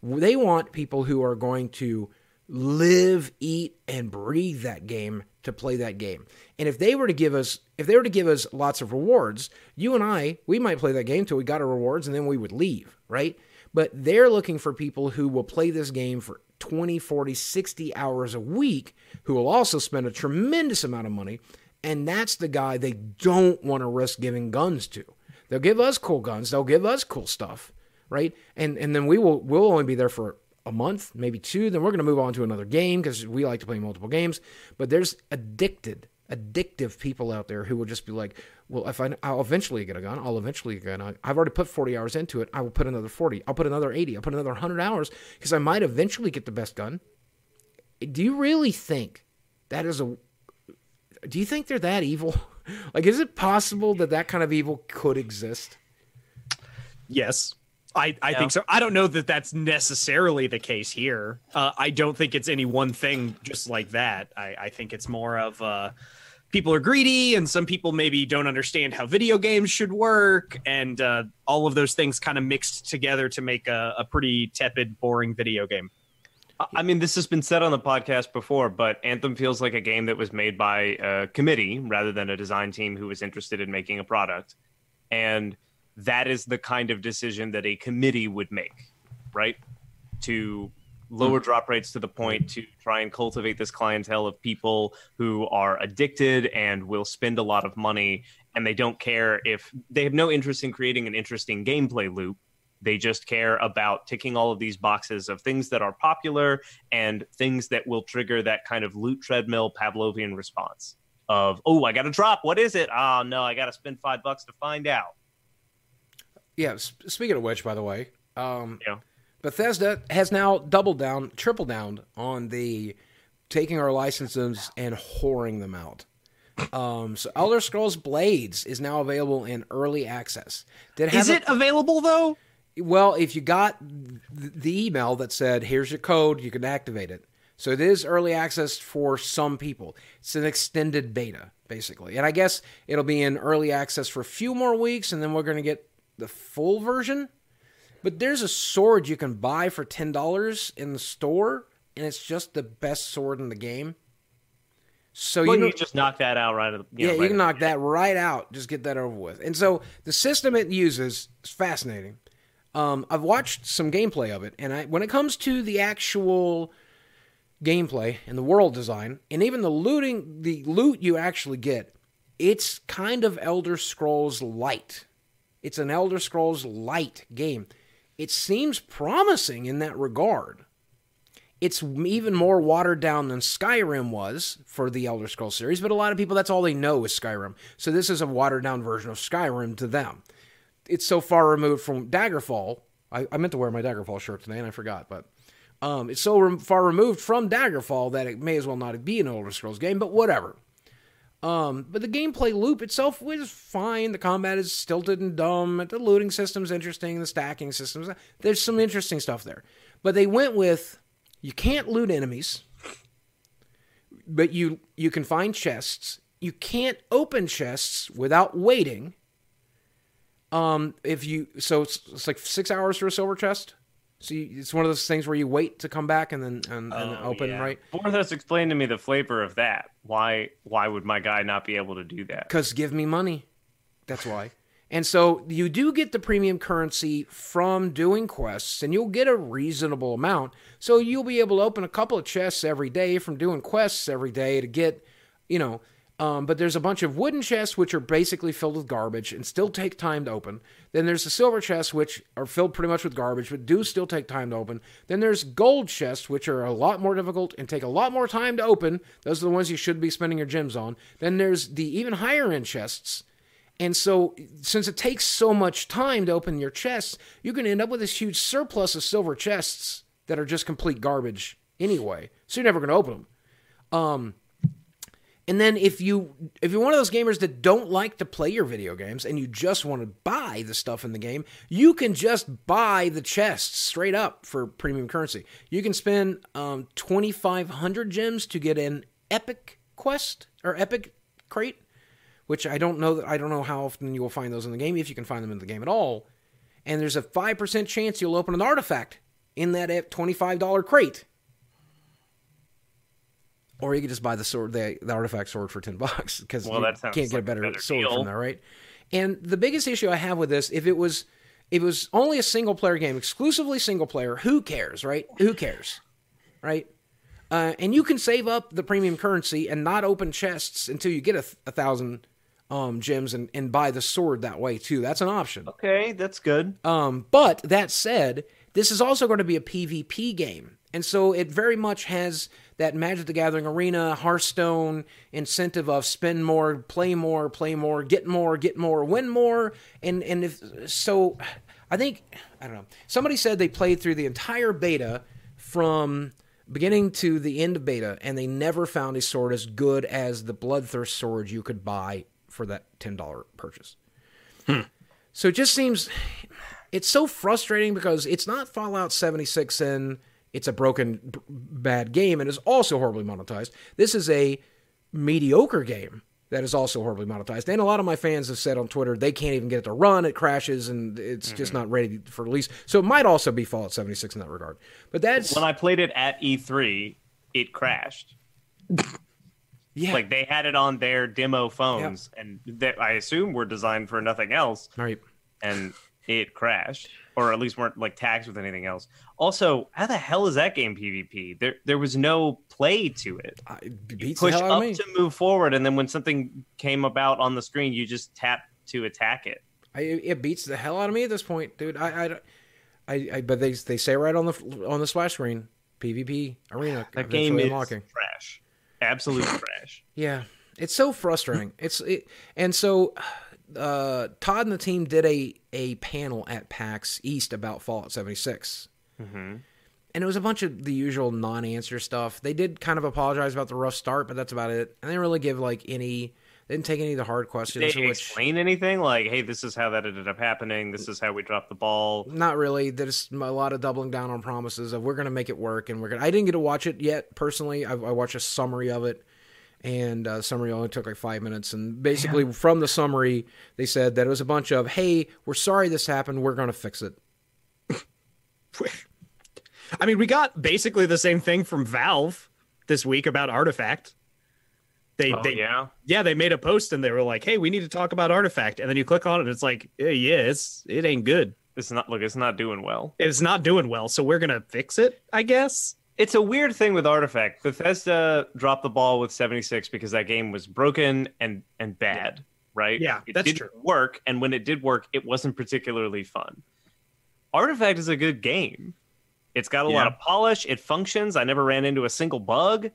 They want people who are going to live, eat, and breathe that game to play that game. And if they were to give us if they were to give us lots of rewards, you and I, we might play that game till we got our rewards and then we would leave, right? But they're looking for people who will play this game for 20, 40, 60 hours a week, who will also spend a tremendous amount of money. And that's the guy they don't want to risk giving guns to. They'll give us cool guns, they'll give us cool stuff, right? And and then we will we'll only be there for a month, maybe two, then we're going to move on to another game because we like to play multiple games. But there's addicted, addictive people out there who will just be like, well, if I, I'll eventually get a gun, I'll eventually get a gun. I've already put 40 hours into it. I will put another 40. I'll put another 80. I'll put another 100 hours because I might eventually get the best gun. Do you really think that is a. Do you think they're that evil? (laughs) like, is it possible that that kind of evil could exist?
Yes. I, I
Yeah.
think so. I don't know that that's necessarily the case here. Uh, I don't think it's any one thing just like that. I, I think it's more of uh, people are greedy, and some people maybe don't understand how video games should work, and uh, all of those things kind of mixed together to make a, a pretty tepid, boring video game.
I- I mean, this has been said on the podcast before, but Anthem feels like a game that was made by a committee rather than a design team who was interested in making a product. And that is the kind of decision that a committee would make, right? To lower hmm. drop rates to the point to try and cultivate this clientele of people who are addicted and will spend a lot of money and they don't care if they have no interest in creating an interesting gameplay loop they just care about ticking all of these boxes of things that are popular and things that will trigger that kind of loot treadmill Pavlovian response of, oh, I got to drop. What is it? Oh, no, I got to spend five bucks to find out.
Yeah. sp- Speaking of which, by the way, um,
Yeah.
Bethesda has now doubled down, tripled down on the taking our licenses and whoring them out. Um, so Elder Scrolls Blades is now available in early access. Did
Is
have
it available though?
well, if you got the email that said, here's your code, you can activate it. So it is early access for some people. It's an extended beta, basically. And I guess it'll be in early access for a few more weeks, and then we're going to get the full version. But there's a sword you can buy for $10 in the store, and it's just the best sword in the game. So
Well,
you,
you, just knock that out right at the
yeah,
know,
you can knock that right out. Just get that over with. And so the system it uses is fascinating. Um, I've watched some gameplay of it, and I, when it comes to the actual gameplay and the world design, and even the looting, the loot you actually get, it's kind of Elder Scrolls light. It's an Elder Scrolls light game. It seems promising in that regard it's even more watered down than Skyrim was for the Elder Scrolls series, but a lot of people that's all they know is Skyrim. So this is a watered down version of Skyrim to them. It's so far removed from Daggerfall. I, I meant to wear my Daggerfall shirt today and I forgot, but um, it's so rem- far removed from Daggerfall that it may as well not be an Elder Scrolls game, but whatever. Um, but the gameplay loop itself was fine. The combat is stilted and dumb. The looting system's interesting. The stacking systems, there's some interesting stuff there. But they went with you can't loot enemies, but you you can find chests. You can't open chests without waiting. Um, if you so it's, it's like six hours for a silver chest. So you, it's one of those things where you wait to come back and then and, and
Oh,
open
yeah.
right.
Porthos explained to me the flavor of that. Why? Why would my guy not be able to do that?
Because give me money. That's why. And so you do get the premium currency from doing quests, and you'll get a reasonable amount. So you'll be able to open a couple of chests every day from doing quests every day to get, you know. Um, but there's a bunch of wooden chests which are basically filled with garbage and still take time to open. Then there's the silver chests which are filled pretty much with garbage but do still take time to open. Then there's gold chests which are a lot more difficult and take a lot more time to open. Those are the ones you should be spending your gems on. Then there's the even higher end chests and so, since it takes so much time to open your chests, you can end up with this huge surplus of silver chests that are just complete garbage anyway. So you're never going to open them. Um, and then if you if you're one of those gamers that don't like to play your video games and you just want to buy the stuff in the game, you can just buy the chests straight up for premium currency. You can spend um, 2,500 gems to get an epic quest or epic crate which I don't know that I don't know how often you will find those in the game if you can find them in the game at all. And there's a 5% chance you'll open an artifact in that twenty-five dollar crate. Or you could just buy the sword, the, the artifact sword for ten bucks because
Well,
you can't get
like
a better,
better
sword
deal.
from there, right? And the biggest issue I have with this, if it was, if it was only a single player game, exclusively single player, who cares, right? Who cares, right? Uh, and you can save up the premium currency and not open chests until you get a, a thousand um, gems and, and buy the sword that way too. That's an option.
Okay, that's good.
Um, but that said, this is also going to be a PvP game. And so it very much has that Magic the Gathering arena, Hearthstone incentive of spend more, play more, play more, get more, get more, win more. And and if so I think I don't know. Somebody said they played through the entire beta from beginning to the end of beta and they never found a sword as good as the Bloodthirst sword you could buy for that $10 purchase. Hmm. So it just seems it's so frustrating because it's not Fallout 76 and it's a broken b- bad game and is also horribly monetized. This is a mediocre game that is also horribly monetized. And a lot of my fans have said on Twitter they can't even get it to run, it crashes and it's just mm-hmm. not ready for release. So it might also be Fallout 76 in that regard. But that's
When I played it at E3, it crashed. (laughs)
yeah.
Like they had it on their demo phones, and that I assume were designed for nothing else,
right.
and it crashed, or at least weren't like tagged with anything else. Also, how the hell is that game PvP? There, there was no play to it.
I, it
Push up to move forward, and then when something came about on the screen, you just tap to attack it.
I, it beats the hell out of me at this point, dude. I, I, I, I but they they say right on the on the splash screen, PvP arena.
That game is
unlocking.
trash, absolute trash. (sighs)
Yeah, it's so frustrating. It's it, and so uh, Todd and the team did a a panel at PAX East about Fallout 76.
hmm
And it was a bunch of the usual non-answer stuff. They did kind of apologize about the rough start, but that's about it. And they didn't really give like any. They didn't take any of the hard questions.
They
which,
explain anything like, "Hey, this is how that ended up happening. This is how we dropped the ball."
Not really. There's a lot of doubling down on promises of we're going to make it work, and we're going. to I didn't get to watch it yet personally. I, I watched a summary of it, and uh, summary only took like five minutes. And basically, from the summary, they said that it was a bunch of, "Hey, we're sorry this happened. We're going to fix it." (laughs)
I mean, we got basically the same thing from Valve this week about Artifact. They,
Oh,
they
yeah,
yeah, they made a post and they were like, "Hey, we need to talk about Artifact," and then you click on it, and it's like, yeah, yeah, it's it ain't good.
it's not. Look, it's not doing well.
It's not doing well, so we're gonna fix it, I guess.
It's a weird thing with Artifact. Bethesda dropped the ball with 76 because that game was broken and and bad, right?
Yeah,
it
that's
didn't
true.
work, and when it did work, it wasn't particularly fun. Artifact is a good game. It's got a lot of polish. It functions. I never ran into a single bug.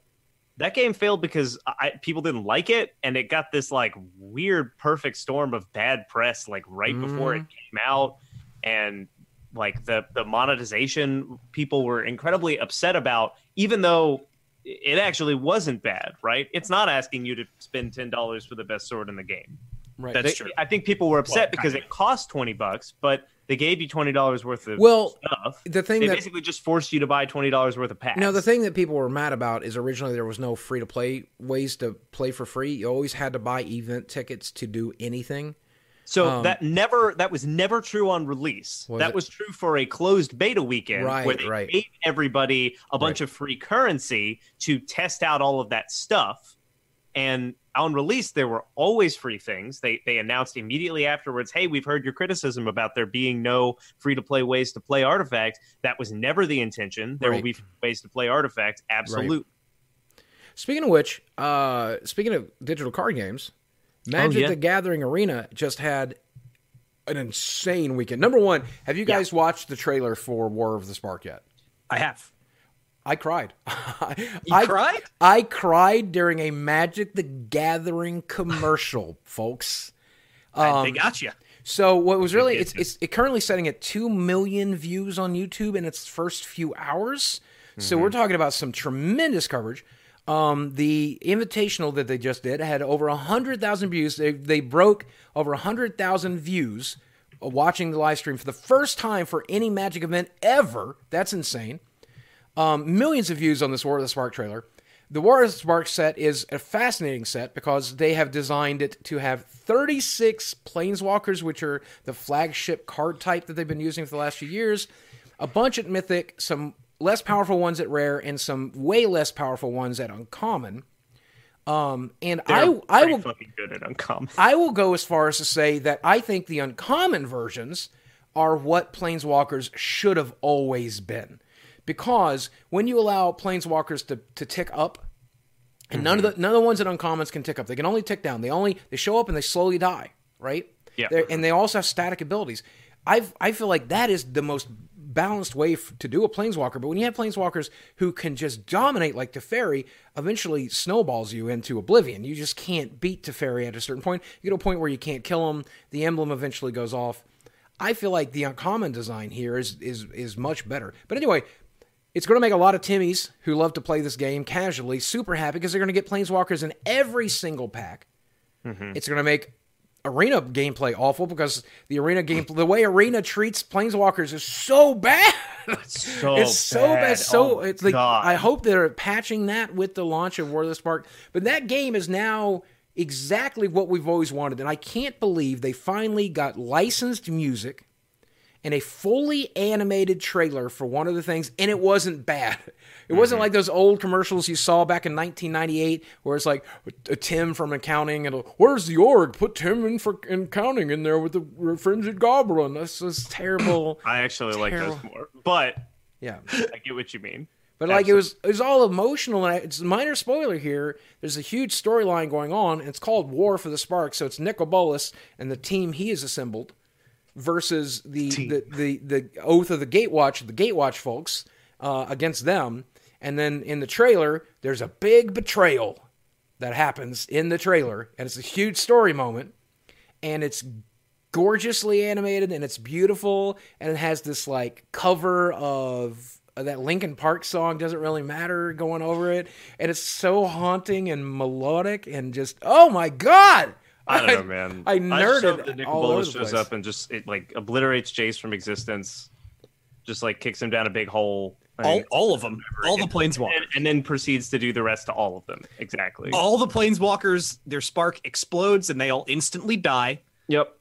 That game failed because I, people didn't like it, and it got this like weird perfect storm of bad press, like right before it mm. came out, and like the the monetization people were incredibly upset about, even though it actually wasn't bad, right? It's not asking you to spend ten dollars for the best sword in the game.
Right.
That's
They-
true.
I think people were upset
Well,
because it cost twenty bucks, but they gave you twenty dollars worth of
well,
stuff.
the thing
They
that
basically just forced you to buy twenty dollars worth of packs.
Now, the thing that people were mad about is originally there was no free to play ways to play for free. You always had to buy event tickets to do anything.
So
Um,
that never that was never true on release.
Was
that
it?
was true for a closed beta weekend
Right,
where they
right.
gave everybody a bunch of free currency to test out all of that stuff. And on release, there were always free things. They they announced immediately afterwards, "Hey, we've heard your criticism about there being no free to play ways to play artifacts." That was never the intention. There will
Right.
be ways to play artifacts, Absolutely.
Speaking of which, uh, speaking of digital card games, Oh, Magic
yeah.
the Gathering Arena just had an insane weekend. Number one, have you guys watched the trailer for War of the Spark yet?
I have.
I cried. (laughs)
You
I
cried?
I cried during a Magic the Gathering commercial, (laughs) folks.
they um, got you.
So what was really it's it's it currently setting at two million views on YouTube in its first few hours. So mm-hmm. we're talking about some tremendous coverage. Um, the invitational that they just did had over hundred thousand views. They they broke over hundred thousand views uh, watching the live stream for the first time for any Magic event ever. That's insane. Um, millions of views on this War of the Spark trailer. The War of the Spark set is a fascinating set because they have designed it to have 36 planeswalkers, which are the flagship card type that they've been using for the last few years. a bunch at mythic, some less powerful ones at rare, and some way less powerful ones at uncommon. Um, and
They're
I I will
fucking good at uncommon.
I will go as far as to say that I think the uncommon versions are what planeswalkers should have always been. Because when you allow planeswalkers to, to tick up, and none of the none of the ones that uncommons can tick up. They can only tick down. They only they show up and they slowly die, right?
Yeah.
They're, and they also have static abilities. I I feel like that is the most balanced way f- to do a planeswalker. But when you have planeswalkers who can just dominate like Teferi, eventually snowballs you into oblivion. You just can't beat Teferi at a certain point. You get to a point where you can't kill him. The emblem eventually goes off. I feel like the uncommon design here is is is much better. But anyway, it's going to make a lot of Timmies who love to play this game casually super happy because they're going to get planeswalkers in every single pack. Mm-hmm. It's going to make arena gameplay awful because the arena game the way arena treats planeswalkers is so bad. (laughs)
So
it's so bad. So
Oh,
it's like
God.
I hope they're patching that with the launch of War of the Spark. But that game is now exactly what we've always wanted, and I can't believe they finally got licensed music and a fully animated trailer for one of the things, and it wasn't bad. It wasn't like those old commercials you saw back in 1998, where it's like a Tim from accounting and where's the org? Put Tim in for in accounting in there with the fringed goblin. That's is terrible. (coughs)
I actually like
Terrible.
those more, but
Yeah.
I get what you mean.
But like it was, it was all emotional. And I, it's a minor spoiler here. There's a huge storyline going on. And it's called War for the Spark. So it's Nicol Bolas and the team he has assembled versus the the, the the Oath of the Gatewatch, the Gatewatch folks, uh, against them. And then in the trailer, there's a big betrayal that happens in the trailer, and it's a huge story moment. And it's gorgeously animated and it's beautiful and it has this like cover of of that Linkin Park song doesn't really matter going over it and it's so haunting and melodic and just oh my god
I don't know, man. (laughs)
I
just
nerded
hope that Nick
all over the
shows
place.
up and just it like obliterates Jace from existence, just like kicks him down a big hole.
All, all of them, all the planeswalkers.
and, and then proceeds to do the rest to all of them. Exactly.
all the planeswalkers, their spark explodes and they all instantly die.
Yep.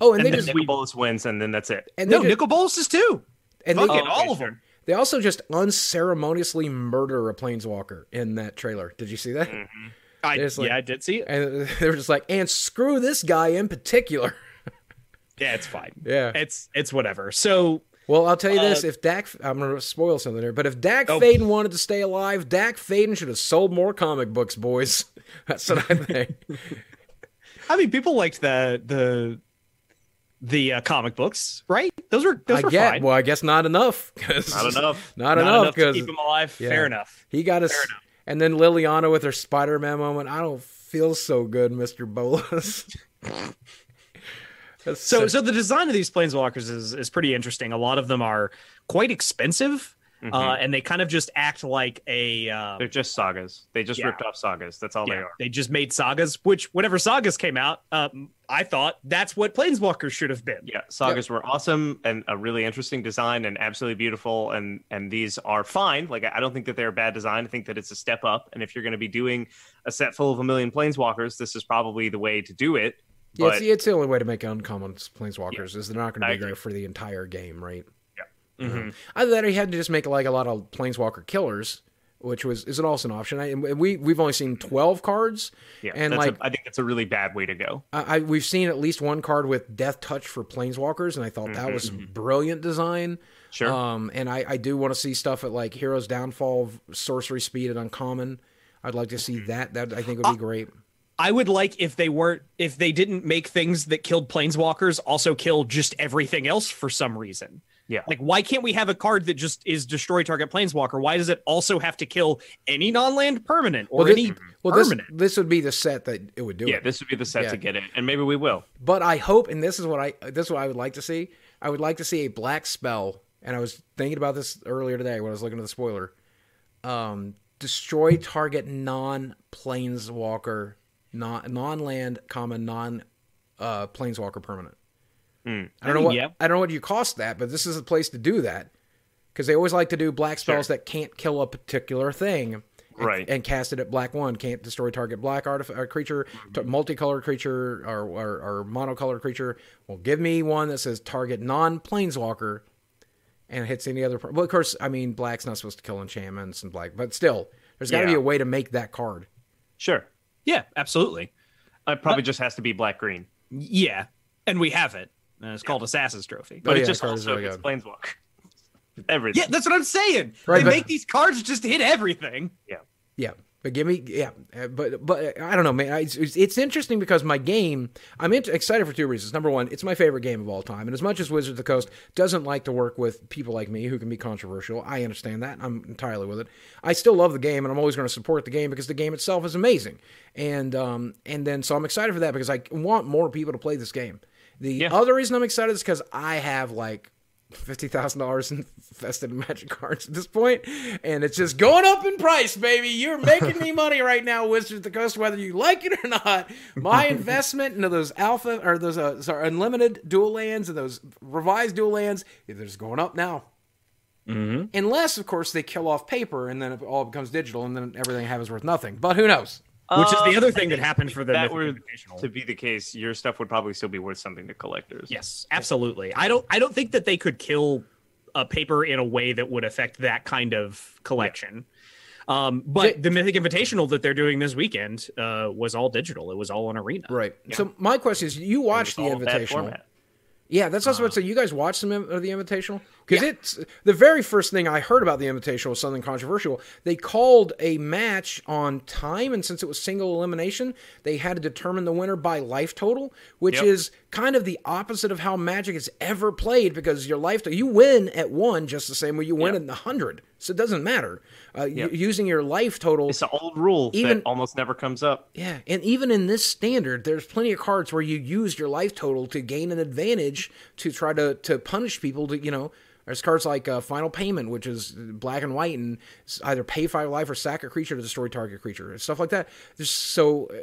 oh and,
And
they
then
just
Nicol Bolas wins, and then that's it.
and they,
No,
just-
Nicol Bolas is too.
and they,
Fuck it, oh,
okay,
all of
sure.
them.
they also just unceremoniously murder a planeswalker in that trailer did you see that
mm-hmm.
I, like-
yeah, I did see it.
and (laughs) they were just like and screw this guy in particular (laughs)
Yeah, it's fine.
yeah
It's it's whatever. So
Well, I'll tell you this:
Uh,
if Dack, I'm going to spoil something here, but if Dack
Oh.
Fayden wanted to stay alive, Dack Fayden should have sold more comic books, boys. (laughs) That's what I (laughs) think.
I mean, people liked the the the uh, comic books, right? Those were those
I
were
get.
fine.
Well, I guess not enough.
Not enough. (laughs)
Not,
Not
enough because
keep him alive.
yeah.
Fair enough.
he got us.
Fair enough.
And then Liliana with her Spider-Man moment. I don't feel so good, Mister Bolas. That's
So so the design of these planeswalkers is is pretty interesting. A lot of them are quite expensive, uh, and they kind of just act like a. Uh,
They're just sagas. They just
Yeah.
ripped off sagas. That's all they are.
they just made sagas, which whenever sagas came out, um, I thought that's what planeswalkers should have been.
Yeah, sagas were awesome and a really interesting design and absolutely beautiful. And and these are fine. Like I don't think that they're a bad design. I think that it's a step up. And if you're going to be doing a set full of a million planeswalkers, this is probably the way to do it.
Yeah, it's, it's the only way to make uncommon planeswalkers is they're not going to
I
be there
agree.
for the entire game, right?
Mhm.
Either that, or you had to just make like a lot of planeswalker killers, which was is it also an option? I, we we've only seen twelve cards,
yeah,
and like
a, I think that's a really bad way to go.
I, I we've seen at least one card with Death Touch for planeswalkers, and I thought that was brilliant design.
Sure.
Um, and I, I do want to see stuff at like Hero's Downfall, Sorcery Speed, and Uncommon. I'd like to see that. That I think would be great.
I would like if they weren't if they didn't make things that killed planeswalkers also kill just everything else for some reason.
Yeah.
Like why can't we have a card that just is destroy target planeswalker? Why does it also have to kill any non-land permanent or
Well, this,
any
well this,
permanent?
this would be the set that it would do
yeah,
it.
this would be the set
Yeah.
to get it, and maybe we will.
But I hope, and this is what I this is what I would like to see. I would like to see a black spell, and I was thinking about this earlier today when I was looking at the spoiler. Um, destroy target non planeswalker, non land, comma non uh, planeswalker permanent.
Hmm.
I don't know what
yeah.
I don't know what you cost that, but this is a place to do that because they always like to do black spells
Sure.
that can't kill a particular thing. and-
Right.
and cast it at black one. Can't destroy target black artif- uh, creature, t- multicolored creature, or, or, or monocolored creature. Well, give me one that says target non planeswalker and it hits any other. Well, of course, I mean, black's not supposed to kill enchantments and black, but still, there's got to be a way to make that card.
Sure.
Yeah, absolutely.
Uh, it probably just has to be black green.
Yeah, and we have it. And it's called Assassin's Trophy.
Oh, but
Oh,
it
yeah,
just
card is
also
really
explains Walker. (laughs) Everything.
Yeah, that's what I'm saying.
Right,
they
but-
make these cards just hit everything.
Yeah. Yeah, but give me yeah, uh, but but I don't know, man. It's, it's, interesting because my game. I'm excited for two reasons. Number one, it's my favorite game of all time, and as much as Wizards of the Coast doesn't like to work with people like me who can be controversial, I understand that. I'm entirely with it. I still love the game, and I'm always going to support the game because the game itself is amazing. And um and then so I'm excited for that because I want more people to play this game. The
Yeah.
other reason I'm excited is because I have like fifty thousand dollars invested in Magic cards at this point, and it's just going up in price, baby. You're making me money right now, Wizards of the Coast, whether you like it or not. My (laughs) investment into those alpha or those uh, sorry, unlimited dual lands and those revised dual lands, they're just going up now.
Mm-hmm.
Unless, of course, they kill off paper and then it all becomes digital, and then everything I have is worth nothing. But who knows?
Which is the
Um,
other
I
thing that happened for the
that were to be the case, your stuff would probably still be worth something to collectors.
Yes, absolutely. I don't. I don't think that they could kill a paper in a way that would affect that kind of collection. Um, but
J-
the Mythic Invitational that they're doing this weekend uh, was all digital. It was all on Arena.
Right. So my question is, you watched the
all in that
Invitational. Yeah, that's also what I say. You guys watched some of the Invitational because it's the very first thing I heard about the Invitational was something controversial. They called a match on time, and since it was single elimination, they had to determine the winner by life total, which
Yep.
is kind of the opposite of how Magic is ever played. Because your life you win at one just the same way you win
Yep.
in the hundred, so it doesn't matter. Uh,
Yep.
using your life total
It's an old rule
Even-
that almost never comes up.
yeah, and even in this standard, there's plenty of cards where you use your life total to gain an advantage to try to to punish people. To you know, there's cards like uh, Final Payment, which is black and white, and either pay five life or sack a creature to destroy target creature, and stuff like that. There's so uh,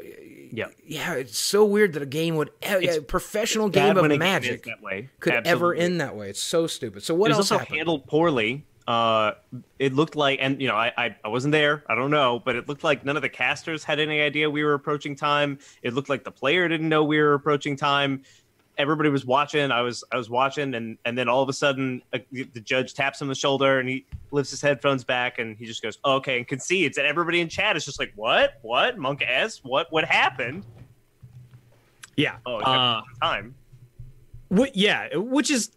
Yeah.
yeah, it's so weird that a game would a professional game of
a game is
Magic
that way.
could
Absolutely.
ever end that way. It's so stupid. So what
it was
else
also
happened?
handled poorly. Uh, it looked like, and you know, I, I I wasn't there. I don't know, but it looked like none of the casters had any idea we were approaching time. It looked like the player didn't know we were approaching time. Everybody was watching. I was I was watching, and and then all of a sudden, uh, the the judge taps him on the shoulder, and he lifts his headphones back, and he just goes, oh, "Okay," and concedes. And everybody in chat is just like, "What? What? Monk S? What? What happened?"
Yeah.
Oh,
Uh,
time.
Wh- yeah, which is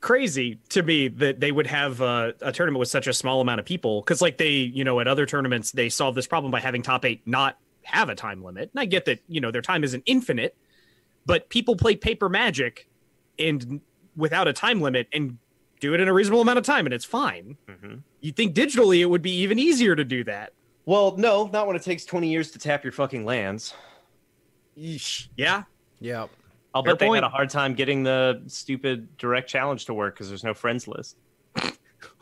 crazy to me that they would have uh, a tournament with such a small amount of people. Because, like, they, you know, at other tournaments, they solve this problem by having top eight not have a time limit. And I get that, you know, their time isn't infinite, but people play paper magic and without a time limit and do it in a reasonable amount of time, and it's fine.
hmm
You'd think digitally it would be even easier to do that.
Well, no, not when it takes twenty years to tap your fucking lands.
Yeesh. Yeah.
Yeah.
I'll
Fair
bet they had a hard time getting the stupid direct challenge to work because there's no friends list.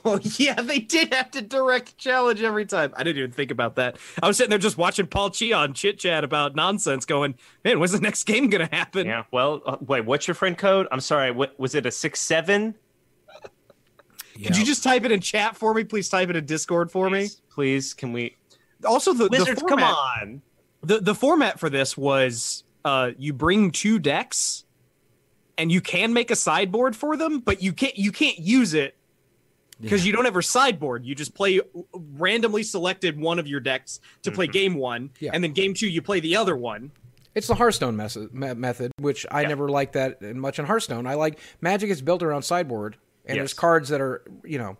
Well, (laughs) yeah, they did have to direct challenge every time. I didn't even think about that. I was sitting there just watching Paul Cheon chit chat about nonsense, going, "Man, when's the (laughs) next game gonna happen?"
Yeah. Well, uh, wait. What's your friend code? I'm sorry. What was it? A six seven?
Could you just type it in chat for me? Please type it in Discord for me.
Please, please, can we?
Also, the, the
Wizards, come
format,
on.
the the format for this was uh, you bring two decks, and you can make a sideboard for them, but you can't you can't use it because you don't ever sideboard. You just play randomly selected one of your decks to play mm-hmm. game one,
Yeah.
and then game two you play the other one.
It's the Hearthstone method, me- method which I
Yeah.
never liked that much in Hearthstone. I like Magic is built around sideboard, and there's cards that are, you know.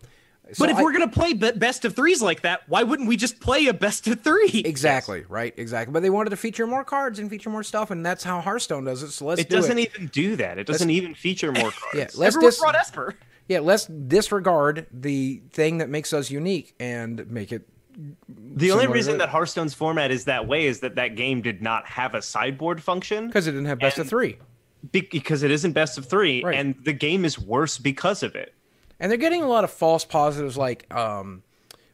so
but if
I-
we're gonna play best of threes like that, why wouldn't we just play a best of three? (laughs)
exactly right, exactly. But they wanted to feature more cards and feature more stuff, and that's how Hearthstone does it. So let's
It
do
doesn't
it.
even do that. It doesn't even feature more (laughs) cards.
yeah, let's
Everyone
dis-
brought Esper.
Yeah, let's disregard the thing that makes us unique and make it.
the only reason that Hearthstone's format is that way is that that game did not have a sideboard function
because it didn't have best of three,
be- because it isn't best of three,
Right.
and the game is worse because of it.
and they're getting a lot of false positives. Like um,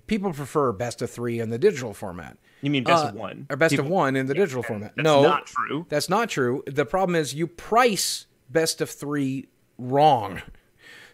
people prefer best of three in the digital format.
You mean best
Uh,
of one
or best of one in the digital format.
That's
no,
not true.
That's not true. The problem is you price best of three wrong.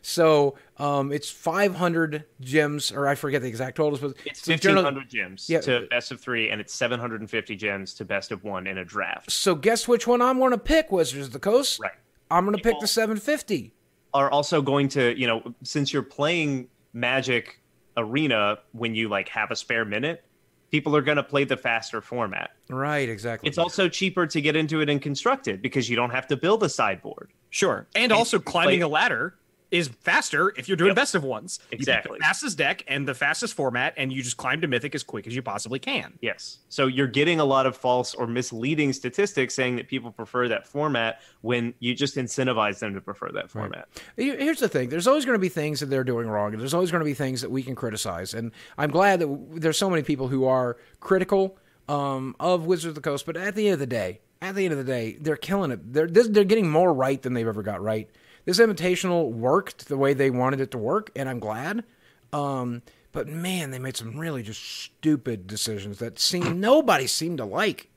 So um, it's 500 gems, or I forget the exact totals, but
It's
so
fifteen
generally-
gems
Yeah.
to best of three, and it's seven hundred and fifty gems to best of one in a draft.
So guess which one I'm going to pick, Wizards of the Coast?
Right.
I'm going to pick the 750
are also going to, you know, since you're playing Magic Arena when you like have a spare minute, people are going to play the faster format.
Right, exactly.
It's also cheaper to get into it and construct it because you don't have to build a sideboard.
Sure. And also climbing
like-
a ladder is faster if you're doing
Yep.
best of ones. You pick
Exactly.
the fastest deck and the fastest format, and you just climb to mythic as quick as you possibly can.
Yes. So you're getting a lot of false or misleading statistics saying that people prefer that format when you just incentivize them to prefer that format.
Here- Here's the thing: there's always going to be things that they're doing wrong, and there's always going to be things that we can criticize. And I'm glad that there's so many people who are critical um, of Wizards of the Coast. But at the end of the day, at the end of the day, they're killing it. They're they're getting more right than they've ever got right. This invitational worked the way they wanted it to work, and I'm glad. Um, but man, they made some really just stupid decisions that seem (clears throat) nobody seemed to like.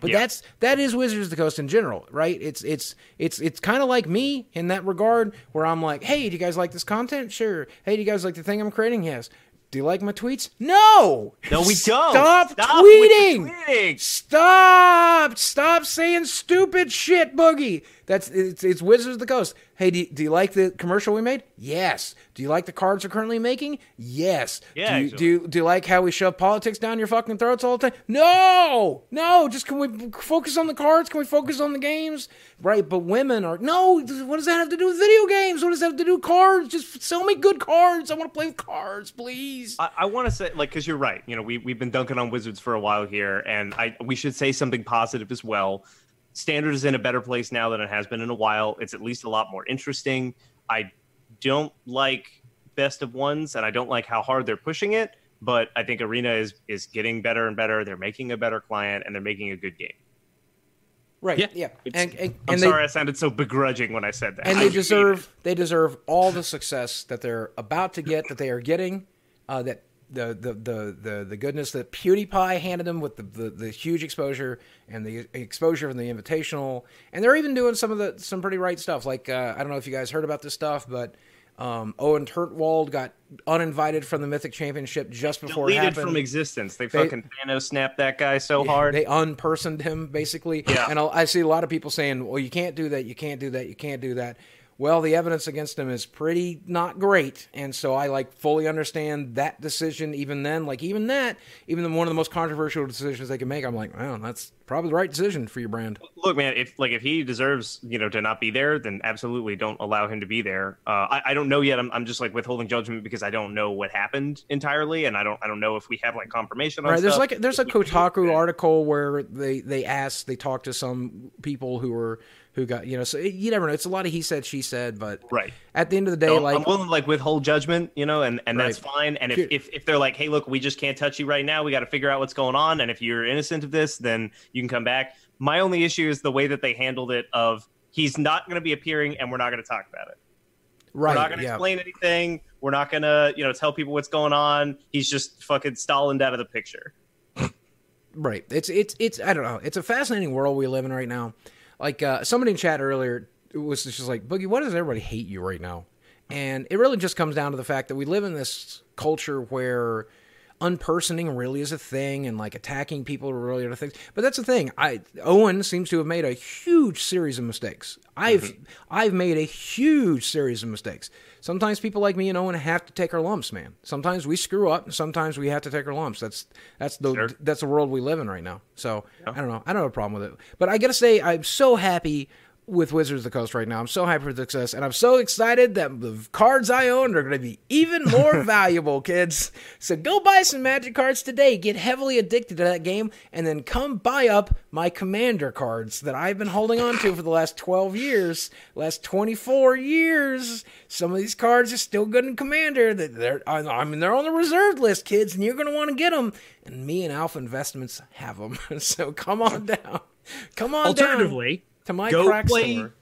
But
Yeah.
that's that is Wizards of the Coast in general, right? It's it's it's it's kind of like me in that regard, where I'm like, hey, do you guys like this content? Sure. Hey, do you guys like the thing I'm creating? Yes. Do you like my tweets? No.
No, we (laughs) don't.
Stop,
Stop
tweeting.
tweeting.
Stop! Stop saying stupid shit, Boogie. That's it's, it's Wizards of the Coast. Hey, do you, do you like the commercial we made? Yes. Do you like the cards we're currently making? Yes.
Yeah,
Do you, do you do you like how we shove politics down your fucking throats all the time? No, no. Just can we focus on the cards? Can we focus on the games? Right. But women are no. What does that have to do with video games? What does that have to do with cards? Just sell me good cards. I want to play with cards, please.
I, I want to say, like, because you're right. You know, we we've been dunking on Wizards for a while here, and I we should say something positive as well. Standard is in a better place now than it has been in a while. It's at least a lot more interesting. I don't like best of ones, and I don't like how hard they're pushing it. But I think Arena is is getting better and better. They're making a better client, and they're making a good game.
right.
Yeah.
Yeah. And and,
I'm
and
sorry
they
I sounded so begrudging when I said that.
and (laughs) they
mean
deserve they deserve all the success that they're about to get that they are getting. Uh, that the, the the the the goodness that PewDiePie handed them with the, the, the huge exposure and the exposure from the invitational, and they're even doing some of the some pretty right stuff. Like uh, I don't know if you guys heard about this stuff, but um, Owen Turtenwald got uninvited from the Mythic Championship just before it
deleted
happened.
from existence. They fucking Thanos snapped that guy so hard.
They unpersoned him basically.
Yeah.
And I'll, I see a lot of people saying, "Well, you can't do that. You can't do that. You can't do that." Well, the evidence against him is pretty not great, and so I like fully understand that decision. Even then, like even that, even the, one of the most controversial decisions they can make, I'm like, well, that's probably the right decision for your brand.
Look, man, if like if he deserves, you know, to not be there, then absolutely don't allow him to be there. Uh, I, I don't know yet. I'm, I'm just like withholding judgment because I don't know what happened entirely, and I don't I don't know if we have like confirmation on
Right? There's
stuff.
like there's a Kotaku article where they they asked they talked to some people who were who got you know so you never know. It's a lot of he said she said, but
Right.
at the end of the day,
So
like
I'm willing to like withhold judgment, you know, and, and that's
Right.
fine. And if, if, if they're like, hey, look, we just can't touch you right now, we got to figure out what's going on. And if you're innocent of this, then you can come back. My only issue is the way that they handled it. Of he's not going to be appearing, and we're not going to talk about it.
right,
We're not going to
yeah.
explain anything. We're not going to, you know, tell people what's going on. He's just fucking Stalin out of the picture.
Right. It's it's it's I don't know. It's a fascinating world we live in right now. Like uh, somebody in chat earlier was just like, Boogie, why does everybody hate you right now? And it really just comes down to the fact that we live in this culture where unpersoning really is a thing and like attacking people really are things. But that's the thing. I Owen seems to have made a huge series of mistakes. I've I've made a huge series of mistakes. Sometimes people like me and Owen have to take our lumps, man. Sometimes we screw up and sometimes we have to take our lumps. That's that's the
Sure.
that's the world we live in right now. So I don't know. I don't have a problem with it. But I gotta say, I'm so happy with Wizards of the Coast right now. I'm so happy for success, and I'm so excited that the cards I own are going to be even more (laughs) valuable, kids. So go buy some Magic cards today. Get heavily addicted to that game, and then come buy up my Commander cards that I've been holding on to for the last 12 years, last 24 years. Some of these cards are still good in Commander. They're, I I mean, they're on the reserved list, kids, and you're going to want to get them. And me and Alpha Investments have them. (laughs) so come on down. Come on down
Alternatively,
to my
go
crack
play
store.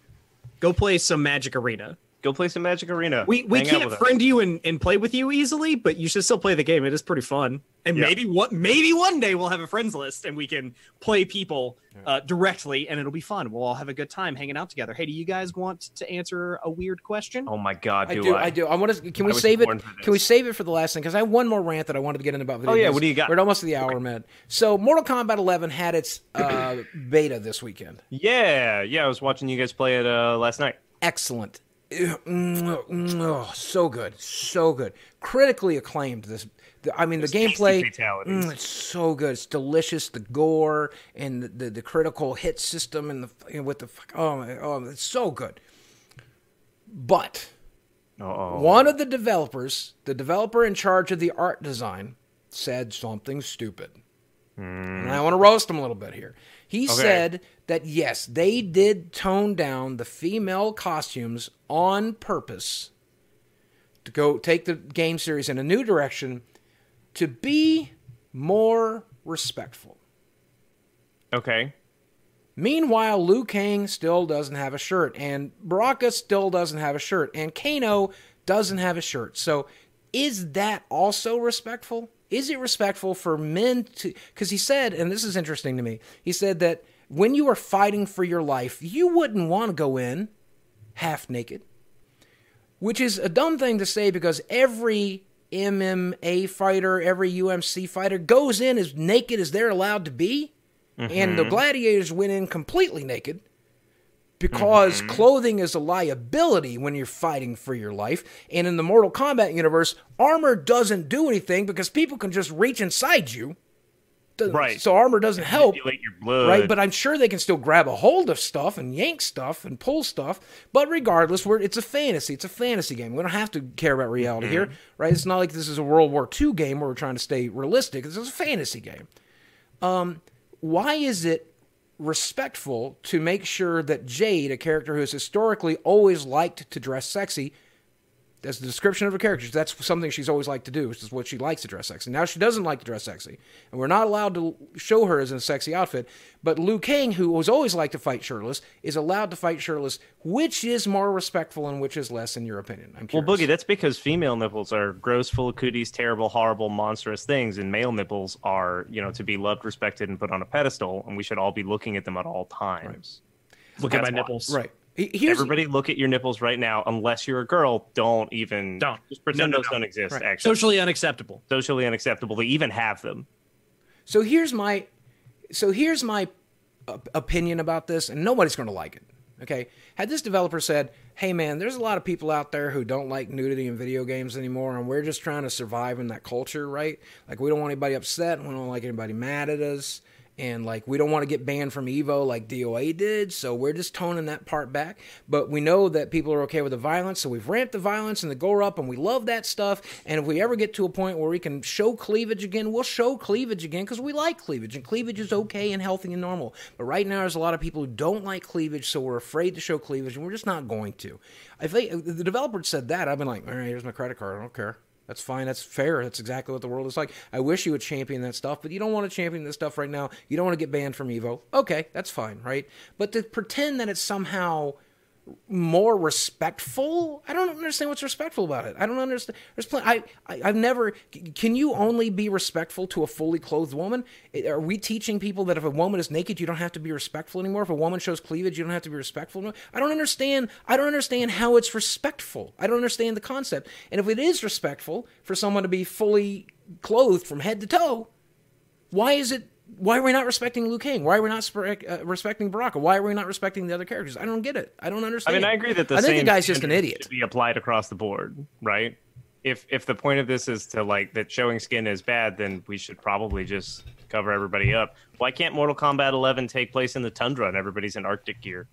go play some Magic Arena.
Go play some Magic Arena.
We we
Hang
can't
with us.
friend you and, and play with you easily, but you should still play the game. It is pretty fun. And
Yeah.
maybe what maybe one day we'll have a friends list and we can play people uh, directly and it'll be fun. We'll all have a good time hanging out together. Hey, do you guys want to answer a weird question?
Oh my god,
I
do,
do,
I?
I do. I want to. Can we
I was
save it?
born for this.
Can we save it for the last thing? Because I have one more rant that I wanted to get in about video.
Oh, yeah,
games.
what do you got?
We're at almost to the hour, man. So, Mortal Kombat 11 had its uh, (clears throat) beta this weekend.
Yeah, yeah. I was watching you guys play it uh, last night.
Excellent, oh, so good, so good, critically acclaimed. This, the, I mean, the gameplay, mm, it's so good. It's delicious. The gore and the, the, the critical hit system and the with the oh my oh, it's so good. But
Oh,
one of the developers, the developer in charge of the art design, said something stupid. And I want to roast him a little bit here. He said that yes, they did tone down the female costumes on purpose to go take the game series in a new direction to be more respectful.
okay.
Meanwhile, Liu Kang still doesn't have a shirt, and Baraka still doesn't have a shirt, and Kano doesn't have a shirt. So, is that also respectful? Is it respectful for men to? Because he said, and this is interesting to me, he said that when you are fighting for your life, you wouldn't want to go in half naked, which is a dumb thing to say because every MMA fighter, every UMC fighter goes in as naked as they're allowed to be. And the mm-hmm. gladiators went in completely naked because mm-hmm. clothing is a liability when you're fighting for your life. And in the Mortal Kombat universe, armor doesn't do anything because people can just reach inside you.
Right.
So armor doesn't help. Right, but I'm sure they can still grab a hold of stuff and yank stuff and pull stuff. But regardless, we're, it's a fantasy. It's a fantasy game. We don't have to care about reality here, right? It's not like this is a World War II game where we're trying to stay realistic. This is a fantasy game. Um, why is it respectful to make sure that Jade, a character who has historically always liked to dress sexy, that's the description of her character. That's something she's always liked to do, which is what she likes to dress sexy. Now she doesn't like to dress sexy, and we're not allowed to show her as in a sexy outfit. But Liu Kang, who was always liked to fight shirtless, is allowed to fight shirtless. Which is more respectful and which is less, in your opinion? I'm
Well. Boogie, that's because female nipples are gross, full of cooties, terrible, horrible, monstrous things, and male nipples are, you know, to be loved, respected, and put on a pedestal, and we should all be looking at them at all times.
Look at my
That's why.
nipples.
right. He- Here's,
Everybody, look at your nipples right now. Unless you're a girl, don't even
Don't.
just pretend
No, no,
those
no.
don't exist.
Right.
Actually,
Socially unacceptable.
socially unacceptable to even have them.
So here's my so here's my opinion about this, and nobody's going to like it. Okay, had this developer said, "Hey man, there's a lot of people out there who don't like nudity in video games anymore, and we're just trying to survive in that culture, right? Like we don't want anybody upset, we don't like anybody mad at us." And like we don't want to get banned from Evo like DOA did, so we're just toning that part back. But we know that people are okay with the violence, so we've ramped the violence and the gore up, and we love that stuff. And if we ever get to a point where we can show cleavage again, we'll show cleavage again because we like cleavage, and cleavage is okay and healthy and normal. But right now, there's a lot of people who don't like cleavage, so we're afraid to show cleavage, and we're just not going to. If they, if the developer said that, I've been like, all right, here's my credit card. I don't care. That's fine. That's fair. That's exactly what the world is like. I wish you would champion that stuff, but you don't want to champion this stuff right now. You don't want to get banned from Evo. Okay, that's fine, right? But to pretend that it's somehow more respectful. I don't understand what's respectful about it. I don't understand. There's plenty. I, I I've never. Can you only be respectful to a fully clothed woman? Are we teaching people that if a woman is naked, you don't have to be respectful anymore? If a woman shows cleavage, you don't have to be respectful anymore? I don't understand. I don't understand how it's respectful. I don't understand the concept. And if it is respectful for someone to be fully clothed from head to toe, why is it? Why are we not respecting Liu Kang? Why are we not uh, respecting Baraka? Why are we not respecting the other characters? I don't get it. I don't understand.
I mean, I agree that the
I think the guy's just an idiot.
should be applied across the board, right? If if the point of this is to like that showing skin is bad, then we should probably just cover everybody up. Why can't Mortal Kombat 11 take place in the tundra and everybody's in Arctic gear,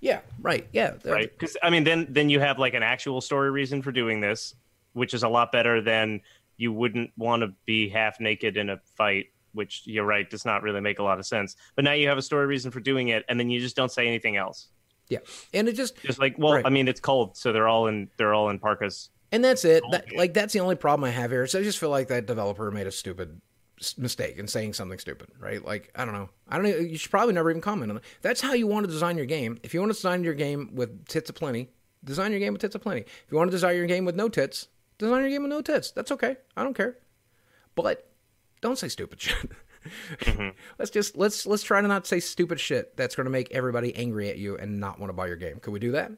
Yeah, right. Yeah,
right? Because I mean, then then you have like an actual story reason for doing this, which is a lot better than you wouldn't want to be half naked in a fight. Which you're right does not really make a lot of sense. But now you have a story reason for doing it, and then you just don't say anything else.
Yeah, and it just
Just like, well,
Right.
I mean, it's cold, so they're all in they're all in parkas.
and that's it. That, like that's the only problem I have here. So I just feel like that developer made a stupid mistake in saying something stupid, right? Like I don't know. I don't know. You should probably never even comment on it. That's how you want to design your game. If you want to design your game with tits aplenty, design your game with tits aplenty. If you want to design your game with no tits, design your game with no tits. That's okay. I don't care. But don't say stupid shit. Mm-hmm. (laughs) let's just let's let's try to not say stupid shit that's going to make everybody angry at you and not want to buy your game. Could we do that?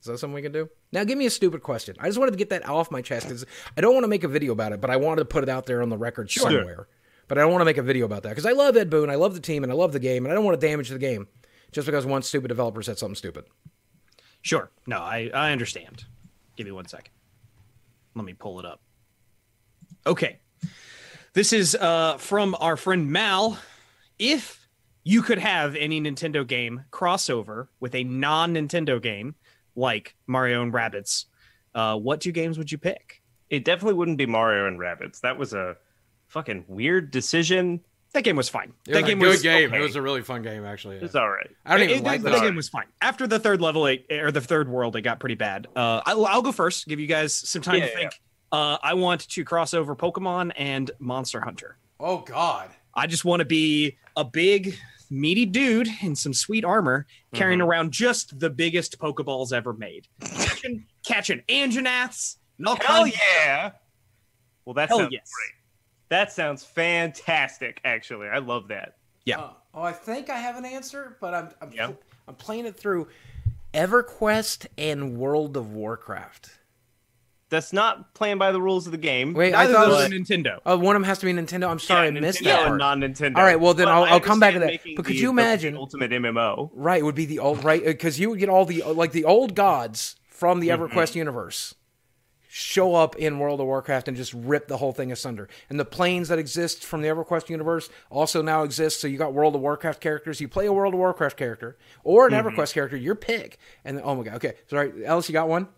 Is that something we can do? Now, give me a stupid question. I just wanted to get that off my chest because I don't want to make a video about it, but I wanted to put it out there on the record somewhere. But I don't want to make a video about that because I love Ed Boon, I love the team, and I love the game, and I don't want to damage the game just because one stupid developer said something stupid.
Sure. No, I, I understand. Give me one second. Let me pull it up. Okay. This is uh, from our friend Mal. If you could have any Nintendo game crossover with a non Nintendo game like Mario and Rabbids, uh, what two games would you pick?
It definitely wouldn't be Mario and Rabbids. That was a fucking weird decision.
That game was fine.
It
that
was
game
a good
was
game.
okay.
It was a really fun game, actually. yeah.
It's all right.
I don't even
It-
like
the,
that.
the game was fine. After the third level, it, or the third world, it got pretty bad. Uh, I'll, I'll go first. Give you guys some time
Yeah,
to
yeah,
think. Uh, I want to cross over Pokemon and Monster Hunter.
Oh God.
I just want to be a big, meaty dude in some sweet armor, carrying
Mhm.
around just the biggest Pokeballs ever made, catching, catching Anjanaths. and all
Hell
kinds-
yeah! Well, that
Hell
sounds
yes.
great. That sounds fantastic. Actually, I love that.
Yeah.
Uh, oh, I think I have an answer, but I'm I'm,
Yeah.
I'm playing it through EverQuest and World of Warcraft.
That's not playing by the rules of the game.
Wait, I thought it was.
Nintendo.
Oh, one of them has to be Nintendo. I'm sorry,
Yeah,
I missed
Nintendo
that
and
part.
non-Nintendo.
All right, well, then I'll- I'll come back to that. But could
the-
you imagine-
ultimate MMO?
Right, it would be the old right because you would get all the like the old gods from the
Mm-hmm.
EverQuest universe show up in World of Warcraft and just rip the whole thing asunder. And the planes that exist from the EverQuest universe also now exist. So you got World of Warcraft characters. You play a World of Warcraft character or an
Mm-hmm.
EverQuest character, your pick. And oh my god, okay, sorry, Ellis, you got one?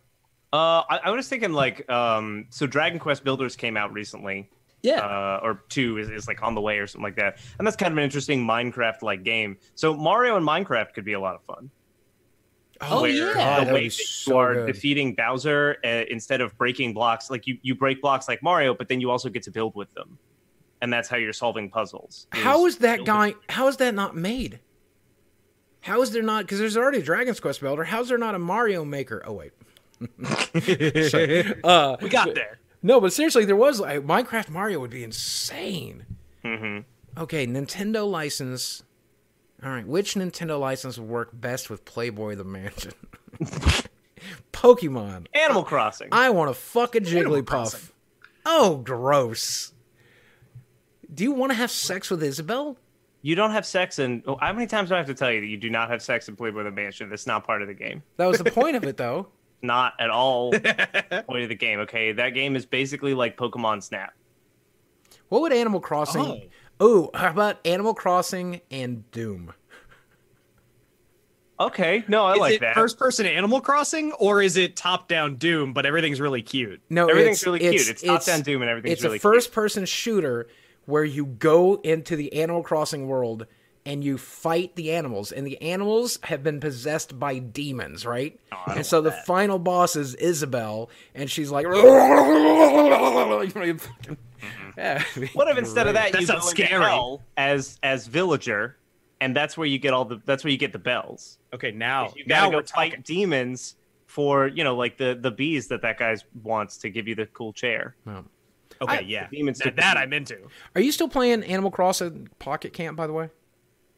Uh, I, I was thinking like, um, so Dragon Quest Builders came out recently,
Yeah.
uh, or two is, is like on the way or something like that, and that's kind of an interesting Minecraft-like game. So Mario and Minecraft could be a lot of fun.
Oh,
where
yeah.
God,
the
that
way
be
that
so
you are
good.
defeating Bowser uh, instead of breaking blocks, like you you break blocks like Mario, but then you also get to build with them, and that's how you're solving puzzles.
How is that
building-
guy? How is that not made? How is there not? Because there's already a Dragon's Quest builder. How's there not a Mario Maker? Oh wait, (laughs) uh,
we got there.
no, but seriously, there was like, Minecraft Mario would be insane.
Mhm.
Okay, Nintendo license. All right, which Nintendo license would work best with Playboy the Mansion? (laughs) Pokemon.
Animal Crossing.
I want to fuck a Jigglypuff. Oh, gross. Do you want to have sex with Isabelle?
You don't have sex in. How many times do I have to tell you that you do not have sex in Playboy the Mansion? That's not part of the game.
That was the point of it, (laughs) though.
Not at all (laughs) point of the game. Okay, that game is basically like Pokemon Snap.
What would Animal Crossing? Oh, how about Animal Crossing and Doom?
Okay, no, I
Is
like
it
that.
first person Animal Crossing or is it top down Doom, but everything's really cute?
No,
Everything's
it's,
really cute. It's top-down Doom and everything's
It's
really
a first-person shooter where you go into the Animal Crossing world and you fight the animals, and the animals have been possessed by demons, right?
Oh,
and so the
that.
final boss is Isabelle, and she's like, (laughs) yeah.
What if instead of that,
That
you go
scary.
hell as as villager, and that's where you get all the that's where you get the bells.
Okay, now
You
now
gotta go
we're
fight
talking.
demons for you know like the the bees that that guy wants to give you the cool chair. Oh.
Okay,
I-
yeah,
demons
that,
to-
that I'm into.
Are you still playing Animal Crossing Pocket Camp, by the way?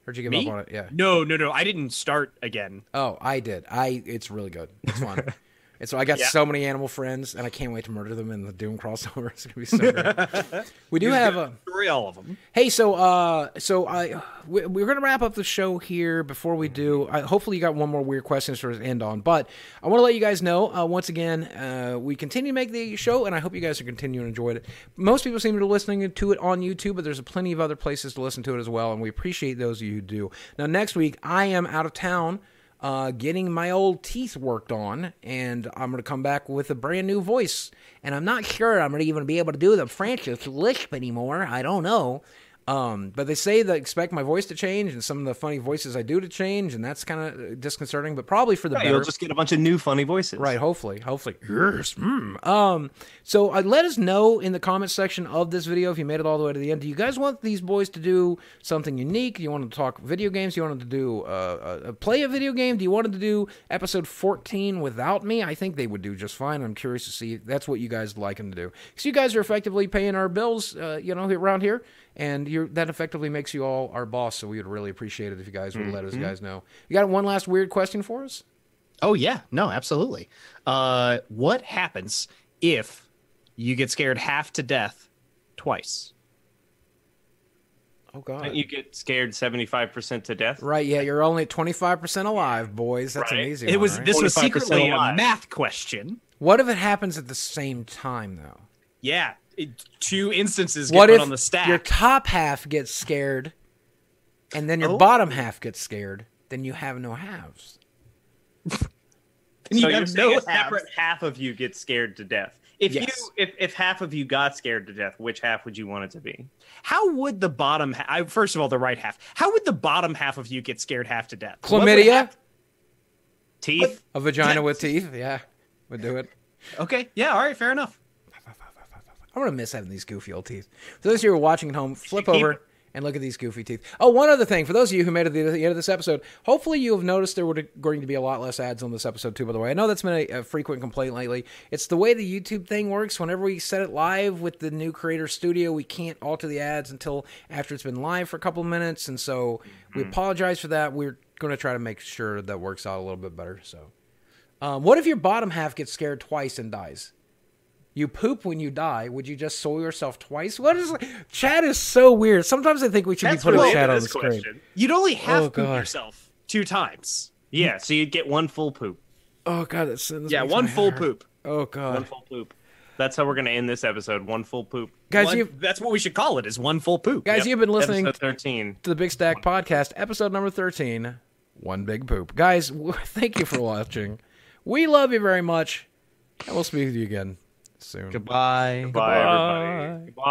Or did you give
Me?
up on it? Yeah.
No, no, no. I didn't start again.
Oh, I did. I. It's really good. It's fun. (laughs) and so I got
Yeah.
so many animal friends, and I can't wait to murder them in the Doom crossover. (laughs) It's gonna be so good. (laughs) we do have a.
Destroy all of them.
Hey, so uh, so I we, we're gonna wrap up the show here. Before we do, I, hopefully you got one more weird question to sort of end on. But I want to let you guys know uh, once again, uh, we continue to make the show, and I hope you guys are continuing to enjoy it. Most people seem to be listening to it on YouTube, but there's plenty of other places to listen to it as well, and we appreciate those of you who do. Now, next week I am out of town uh, getting my old teeth worked on, and I'm going to come back with a brand new voice. And I'm not sure I'm going to even be able to do the Francis lisp anymore. I don't know. Um, but they say that expect my voice to change and some of the funny voices I do to change, and that's kind of disconcerting, but probably for the better.
You'll just get a bunch of new funny voices.
Right, hopefully, hopefully. Yes. mm. Um. So uh, let us know in the comment section of this video if you made it all the way to the end. Do you guys want these boys to do something unique? Do you want them to talk video games? Do you want them to do uh, uh, play a video game? Do you want them to do episode fourteen without me? I think they would do just fine. I'm curious to see. That's what you guys like them to do because you guys are effectively paying our bills, uh, you know, around here, and you're that effectively makes you all our boss. So we would really appreciate it if you guys would let us guys know. You got one last weird question for us?
Oh yeah, no, absolutely. Uh, what happens if you get scared half to death twice?
Oh god.
Don't you get scared 75% to death?
Right, yeah, you're only 25% alive, boys. That's an
Right.
easy
It
one,
was
right?
this was
25%
secretly a math question.
What if it happens at the same time though?
Yeah, it, two instances get
What
put
if
on the stack.
your top half gets scared and then your
Oh.
bottom half gets scared? Then you have no halves. (laughs)
And
so
you
you're
have no
a separate half of you gets scared to death. If
Yes.
you if, if half of you got scared to death, which half would you want it to be?
How would the bottom? Ha- I, first of all, the right half. How would the bottom half of you get scared half to death?
Chlamydia,
hap-
Teeth?
a vagina with teeth. Yeah, would do it.
Okay, yeah, all right, fair enough.
I'm gonna miss having these goofy old teeth. For those of you who are watching at home, flip over and look at these goofy teeth. Oh, one other thing for those of you who made it to the end of this episode, hopefully you have noticed there were going to be a lot less ads on this episode too. By the way, I know that's been a, a frequent complaint lately. It's the way the YouTube thing works. Whenever we set it live with the new Creator Studio, we can't alter the ads until after it's been live for a couple of minutes, and so we apologize for that. We're going to try to make sure that works out a little bit better. So, um, what if your bottom half gets scared twice and dies? You poop when you die. Would you just soil yourself twice? What is chat is so weird. Sometimes I think we should
That's
be putting chat on the
this
screen.
question.
You'd only oh, have
Oh,
poop yourself two times.
Yeah, so you'd get one full poop.
Oh god, that's this
Yeah, one full
hurt.
poop.
Oh god, one
full poop. That's how we're gonna end this episode. One full poop.
guys,
One-
you
that's what we should call it. Is one full poop.
guys,
Yep.
you've been listening
Episode 13.
to the Big Stack Podcast, episode number thirteen. One big poop, guys. (laughs) Thank you for watching. We love you very much, and we'll speak with you again soon.
Goodbye.
Bye, everybody. Bye.